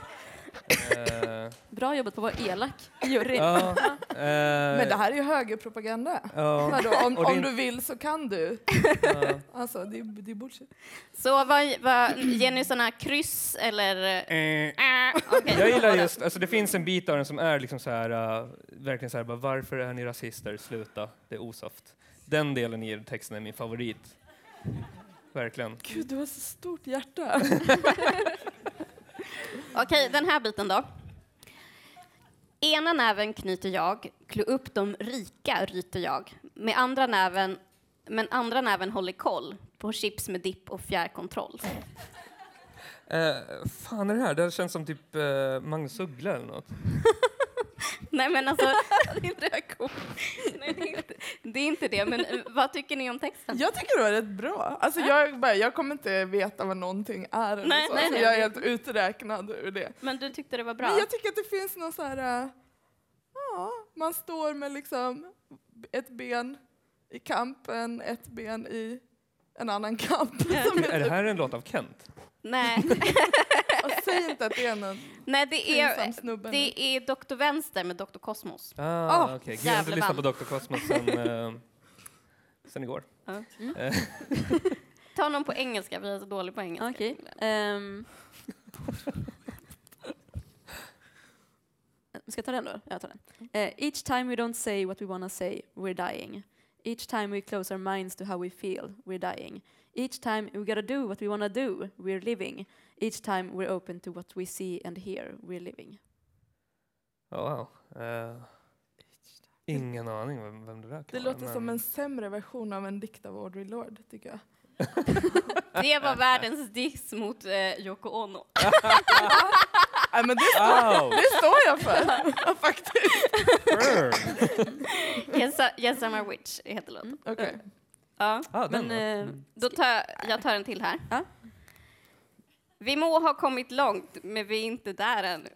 Eh, Bra jobbat på att vara elak, jury. ja, eh, (laughs) Men det här är ju högerpropaganda. ja, Vadå, om, är om du vill så kan du. ja. Alltså, det är, det är bullshit. Så vad, vad, ger ni sådana kryss eller... Eh, Äh, okej. Jag gillar just, alltså det finns en bit av den som är liksom så här, uh, verkligen så här, bara, varför är ni rasister? Sluta, det är osoft. Den delen i texten är min favorit. Verkligen. Gud, du har så stort hjärta. (laughs) Okej, den här biten då. Ena näven knyter jag, klå upp de rika ryter jag. Med andra näven, men andra näven håller koll på chips med dipp och fjärrkontroll. Eh, fan är det här? Det här känns som typ uh, Magnus Uggla eller något. (laughs) (laughs) Nej men alltså, (laughs) inte det (laughs) Nej, det är inte det, är inte det. men eh, vad tycker ni om texten? Jag tycker det var rätt bra. Alltså, jag, bara, jag kommer inte veta vad någonting är. Eller Nej, så. nej, Alltså, nej. jag är helt uträknad ur det. Men du tyckte det var bra? Men jag tycker att det finns någon så här... äh, Ja, man står med liksom ett ben i kampen, ett ben i en annan kamp. Som Är det är här en låt av Kent? Nej, (laughs) och säg inte att det är någon Nej det, är, snubbe. det är Dr. Vänster med Dr. Kosmos. Ah, Ah, okej. Gud, Jag har inte lyssnat på. Dr. Cosmos sen, eh, (laughs) sen igår. Ja. Eh, (laughs) Ta någon på engelska, vi är så dåliga på engelska. Okej. ehm. Ska jag ta den då? Jag tar den. Eh, each time we don't say what we wanna say, we're dying. Each time we close our minds to how we feel, we're dying. Each time we gotta do what we wanna do, we're living. Each time we're open to what we see and hear, we're living. oh, wow. Eh, ingen aning vem, vem det där kan Det vara. låter men- som en sämre version av en dikt av Audrey Lorde, tycker jag. (laughs) Det var världens diss mot eh, Yoko Ono. (laughs) Nej, men det, står, det står jag för, (laughs) faktiskt. Yes, yes I'm a witch heter låten. Okej. Ja. Ah, Men, då. eh, Mm. Då tar jag tar en till här. Ja. Vi må ha kommit långt, men vi är inte där än.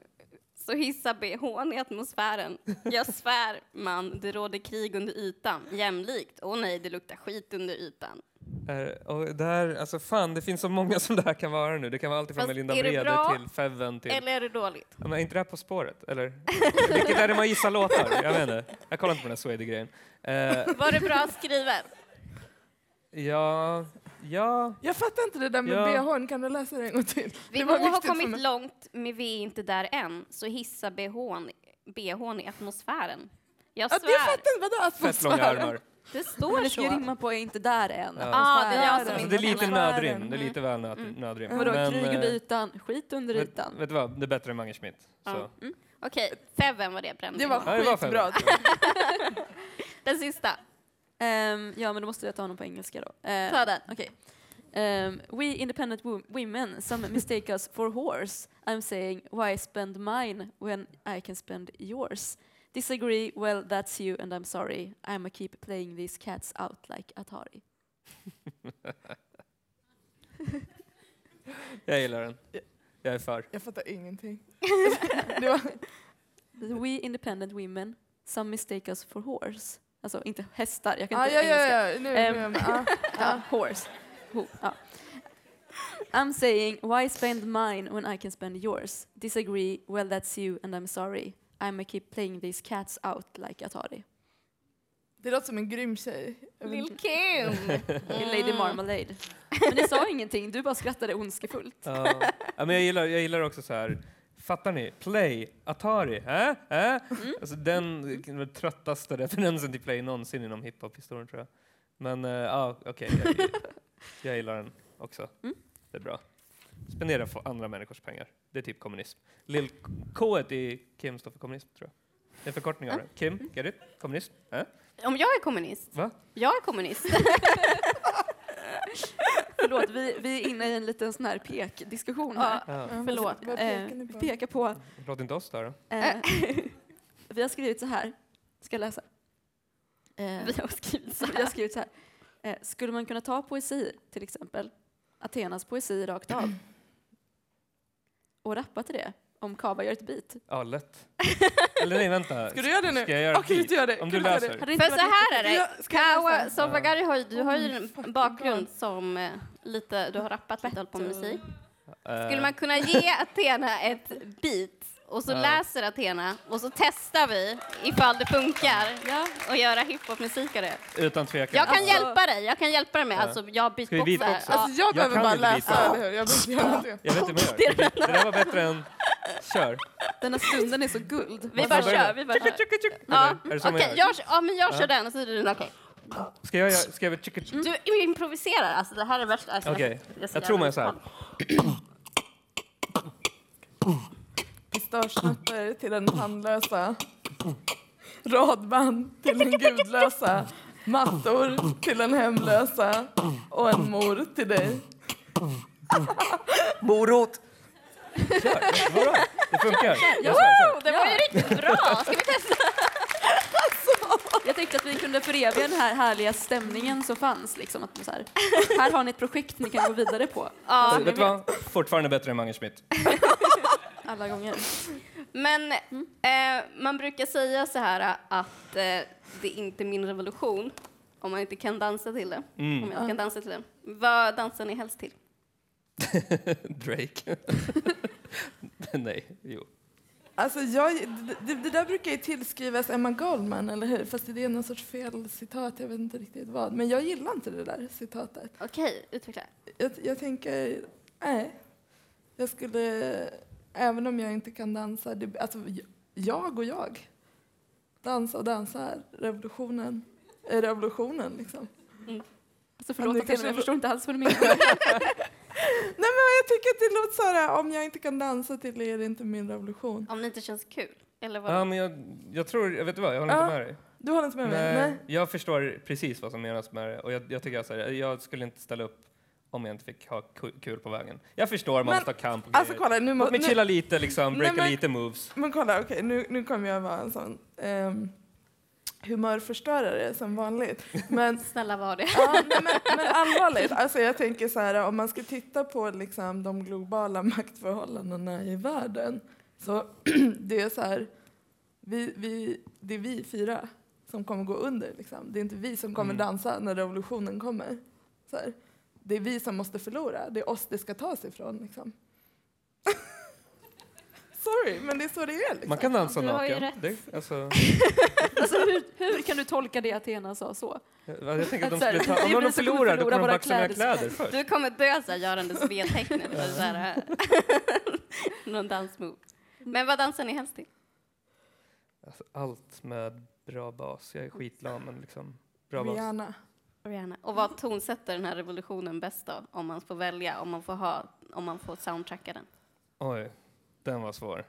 Så hissa bhn i atmosfären. Jag svär, man, det råder krig under ytan. Jämlikt. Åh nej, det luktar skit under ytan. Och där, alltså fan, det finns så många som det här kan vara nu. Det kan vara allt Fast Melinda bra? till Feven till... Eller är det dåligt? Ja, men är inte det här På spåret? Eller? Vilket är det man gissar låtar? Jag vet inte. Jag kollar inte på den här Swede-grejen. Eh, Var det bra skrivet? ja, ja, Jag fattar inte det där med Ja. bhn, kan du läsa det en gång till? Vi Det må var ha viktigt för kommit långt, men vi är inte där än. Så hissa bhn, bhn i atmosfären. Jag Ja, svär, jag fattar inte, vadå atmosfären? det står det ska ju så. rimma på är inte där än. Ja. Ah, det är Alltså, det är lite nödrim. Det är lite väl nöd, Mm. nödrim. Vadå, Men, krig under eh, ytan, skit under vet, ytan. vet du vad? Det är bättre än Mange Schmidt. Så. Ja. Okej, Feven var det brände. Det var Ja, det var skitbra. (laughs) Den sista. Ehm, ja, men då måste jag ta honom på engelska då. Uh, Ta den. Okej. Ehm, we independent wo- women, some mistake us for horse. I'm saying, why spend mine when I can spend yours? Disagree, well that's you and I'm sorry. I'ma keep playing these cats out like Atari. (laughs) Jag gillar den. Jag är för. Jag fattar ingenting. (laughs) det var, We independent women, some mistake us for horse. Alltså inte hästar, jag kan Ah, inte ja, ja, engelska. ja. Nu, Ehm, nu, (laughs) ah. Ja, horse. Ho, ja. I'm saying, why spend mine when I can spend yours? Disagree, well that's you and I'm sorry. I'ma keep playing these cats out like Atari. Det låter som en grym tjej. Lil. Kim! (laughs) Mm. Lady Marmalade. Men ni sa ingenting, du bara skrattade ondskefullt. Ja. ja, men jag, gillar, jag gillar också så här, fattar ni? Play, Atari, äh? Äh? Alltså den, den tröttaste referensen till Play någonsin inom hiphop-historien tror jag. Men eh, ja, okej, jag, (laughs) jag gillar den också. Mm. Det är bra. Spendera för andra människors pengar. Det är typ kommunism. Lil K i Kim står för kommunism tror jag. Det är förkortning av det. Kim, get it? Kommunism? Äh? Om jag är kommunist? Va? Jag är kommunist. (laughs) Förlåt, vi, vi är inne i en liten sån här pekdiskussion här. Ja, Förlåt. vad- Eh, pekar ni vi på? pekar på, Låt inte oss störa. eh, vi har skrivit så här, ska jag läsa? Eh, vi har skrivit så vi har här. skrivit så här, eh, skulle man kunna ta poesi, till exempel, Athenas poesi rakt av, och rappa till det, om Kava gör ett beat? Ja, lätt. Eller nej, vänta. Ska du göra det nu? Ska jag göra Okej, ett du gör det. Om Kan du göra läser. det? Det För så här är det. Kawa? Sofagari har ju, du har ju en bakgrund som eh, lite, du har rappat lite hållit på med musik. Eh, Skulle man kunna ge Athena ett beat och så Ja. läser Athena och så testar vi ifall det funkar Ja. och göra hiphop-musik av det. Utan tvekan. Jag kan Alltså- hjälpa dig, jag kan hjälpa dig med, Ja. alltså jag Ska vi beatboxar. beatboxa? Ja. Alltså jag behöver kan bara inte läsa, eller hur? Jag behöver inte göra någonting. Jag vet inte vad jag gör. Det, (laughs) det där var bättre än... Kör. Den här stunden är så guld. Vi bara börja? kör, vi bara kör. Ja, är det så man okej, gör? jag, kör- ja, men jag kör den och så är det din, okej. Ska jag göra... Ska jag? Du improviserar, alltså det här är värsta. Alltså, Okej, jag tror man är så här. Pistagenötter till den tandlösa. Radband till den gudlösa. Mattor till den hemlösa. Och en mor till dig. Morot! Kör, det funkar. Jag kör. Det var ju riktigt bra! Ska vi testa? Jag tänkte att vi kunde föreviga den här härliga stämningen som fanns. Liksom, att så här, här har ni ett projekt ni kan gå vidare på Ja, Vet du vad? Fortfarande bättre än Mange Schmidt. (laughs) alla gånger. men eh, man brukar säga så här att eh, det är inte min revolution om man inte kan dansa till det. Om Mm. jag inte kan dansa till det. Vad dansar ni helst till? (laughs) Drake. (laughs) Nej, jo. Alltså jag, det, det, där brukar ju tillskrivas Emma Goldman, eller hur? Fast det är någon sorts fel citat, jag vet inte riktigt vad. Men jag gillar inte det där citatet. Okej, utveckla. Jag, jag tänker, nej. Jag skulle, även om jag inte kan dansa, det, alltså jag och jag. Dansa och dansa, revolutionen är revolutionen liksom. Alltså förlåt kanske- men jag förstår inte alls vad du menar. (laughs) Nej men jag tycker att det låter så här, om jag inte kan dansa till det är det inte min revolution. Om det inte känns kul? Eller vad? Ja, men jag, jag tror... Jag vet du vad? Jag håller Ja. inte med dig. Du håller inte med mig? Nej, Nej. Jag förstår precis vad som menas med det. Och jag, jag tycker alltså, jag skulle inte ställa upp om jag inte fick ha ku- kul på vägen. Jag förstår, man Men, måste ha kamp och Alltså grejer. kolla, nu, må, Låt mig nu, chilla lite, liksom, Nej, breaka men- lite moves. men kolla, okej, nu, nu kommer jag vara en sån um, humörförstörare som vanligt. Men (laughs) Snälla var det. Ja, nej, men, men allvarligt, alltså jag tänker så här, om man ska titta på liksom, de globala (laughs) maktförhållandena i världen, så (clears throat) det är så här, vi, vi, det är vi fyra som kommer gå under. Liksom. Det är inte vi som kommer Mm. dansa när revolutionen kommer. Så här. Det är vi som måste förlora, det är oss det ska tas ifrån. Liksom. (laughs) Sorry, men det är så det är. Liksom. Man kan dansa Du har ju naken. rätt. Det, alltså, (laughs) Alltså, hur, hur kan du tolka det Athena sa så? jag, jag tänker att de Att så här, skulle ta, om vi de förlorar, då förlora kommer de våra baxa mina kläder. först. Du kommer dö så här, görandes så (laughs) här, (laughs) Någon dansmove. Men vad dansar ni helst till? Alltså, allt med bra bas. Jag är skitlam, men liksom bra bas. Rihanna. Rihanna. Och vad tonsätter den här revolutionen bäst då? Om man får välja, om man får ha, om man får soundtracka den. Oj, den var svår.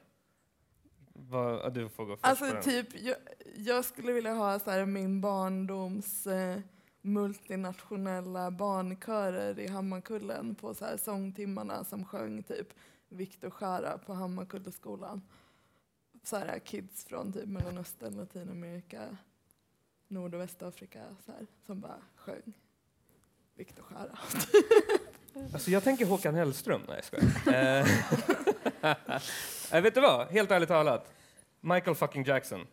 Ja, du får gå först Alltså typ, jag, jag skulle vilja ha så här, min barndoms eh, multinationella barnkörer i Hammarkullen på så här, sångtimmarna som sjöng typ Viktor Jara på Hammarkulleskolan. Så här, kids från typ Mellanöstern, Latinamerika, Nord och Västafrika så här, som bara sjöng Viktor Jara. (laughs) Alltså jag tänker Håkan Hellström. Nej, jag skojar. Eh, Nej, (laughs) vet du vad? Helt ärligt talat. Michael fucking Jackson.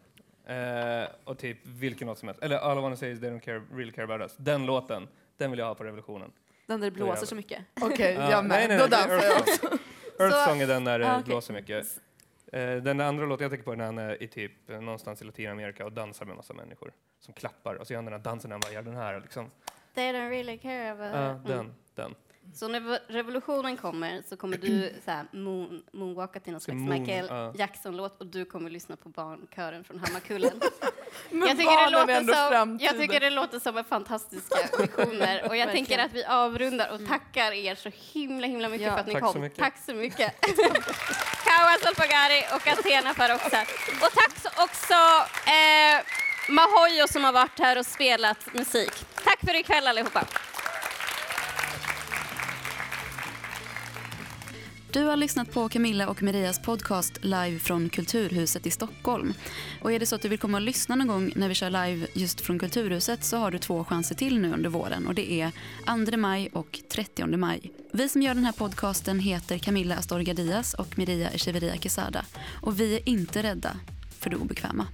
Eh, och typ vilken låt som helst. Eller All I wanna say is they don't care, really care about us. Den låten, den vill jag ha på revolutionen. Den där det blåser så mycket. (laughs) Okej, Ja, jag nej, med. nej, Då nej, är dansar jag Earth också. Song. Earth Song är den där det Ah, okej. blåser mycket. Eh, den andra låten jag tänker på är när han är i typ eh, någonstans i Latinamerika och dansar med massa människor som klappar och så gör han den här dansen när han bara gör den här liksom. They don't really care about Ja, Mm. den, den. Så när revolutionen kommer så kommer du så här, moon, moonwalka till någon slags moon- Michael ja. Jackson-låt och du kommer lyssna på barnkören från Hammarkullen. (laughs) Men jag, tycker det låter som, framtiden. jag tycker det låter som en fantastiska (laughs) visioner och jag tänker att vi avrundar och tackar er så himla himla mycket Ja. för att ni Tack kom. så. Tack så mycket. (laughs) Kawa Salpagari och Athena Farrokhzad. Och tack så också eh, Mahoyo som har varit här och spelat musik. Tack för ikväll allihopa. Du har lyssnat på Camilla och Marias podcast live från Kulturhuset i Stockholm. Och är det så att du vill komma och lyssna någon gång när vi kör live just från Kulturhuset så har du två chanser till nu under våren och det är 2 maj och 30 maj. Vi som gör den här podcasten heter Camilla Astorga Diaz och Maria Echeverria Quesada och vi är inte rädda för det obekväma.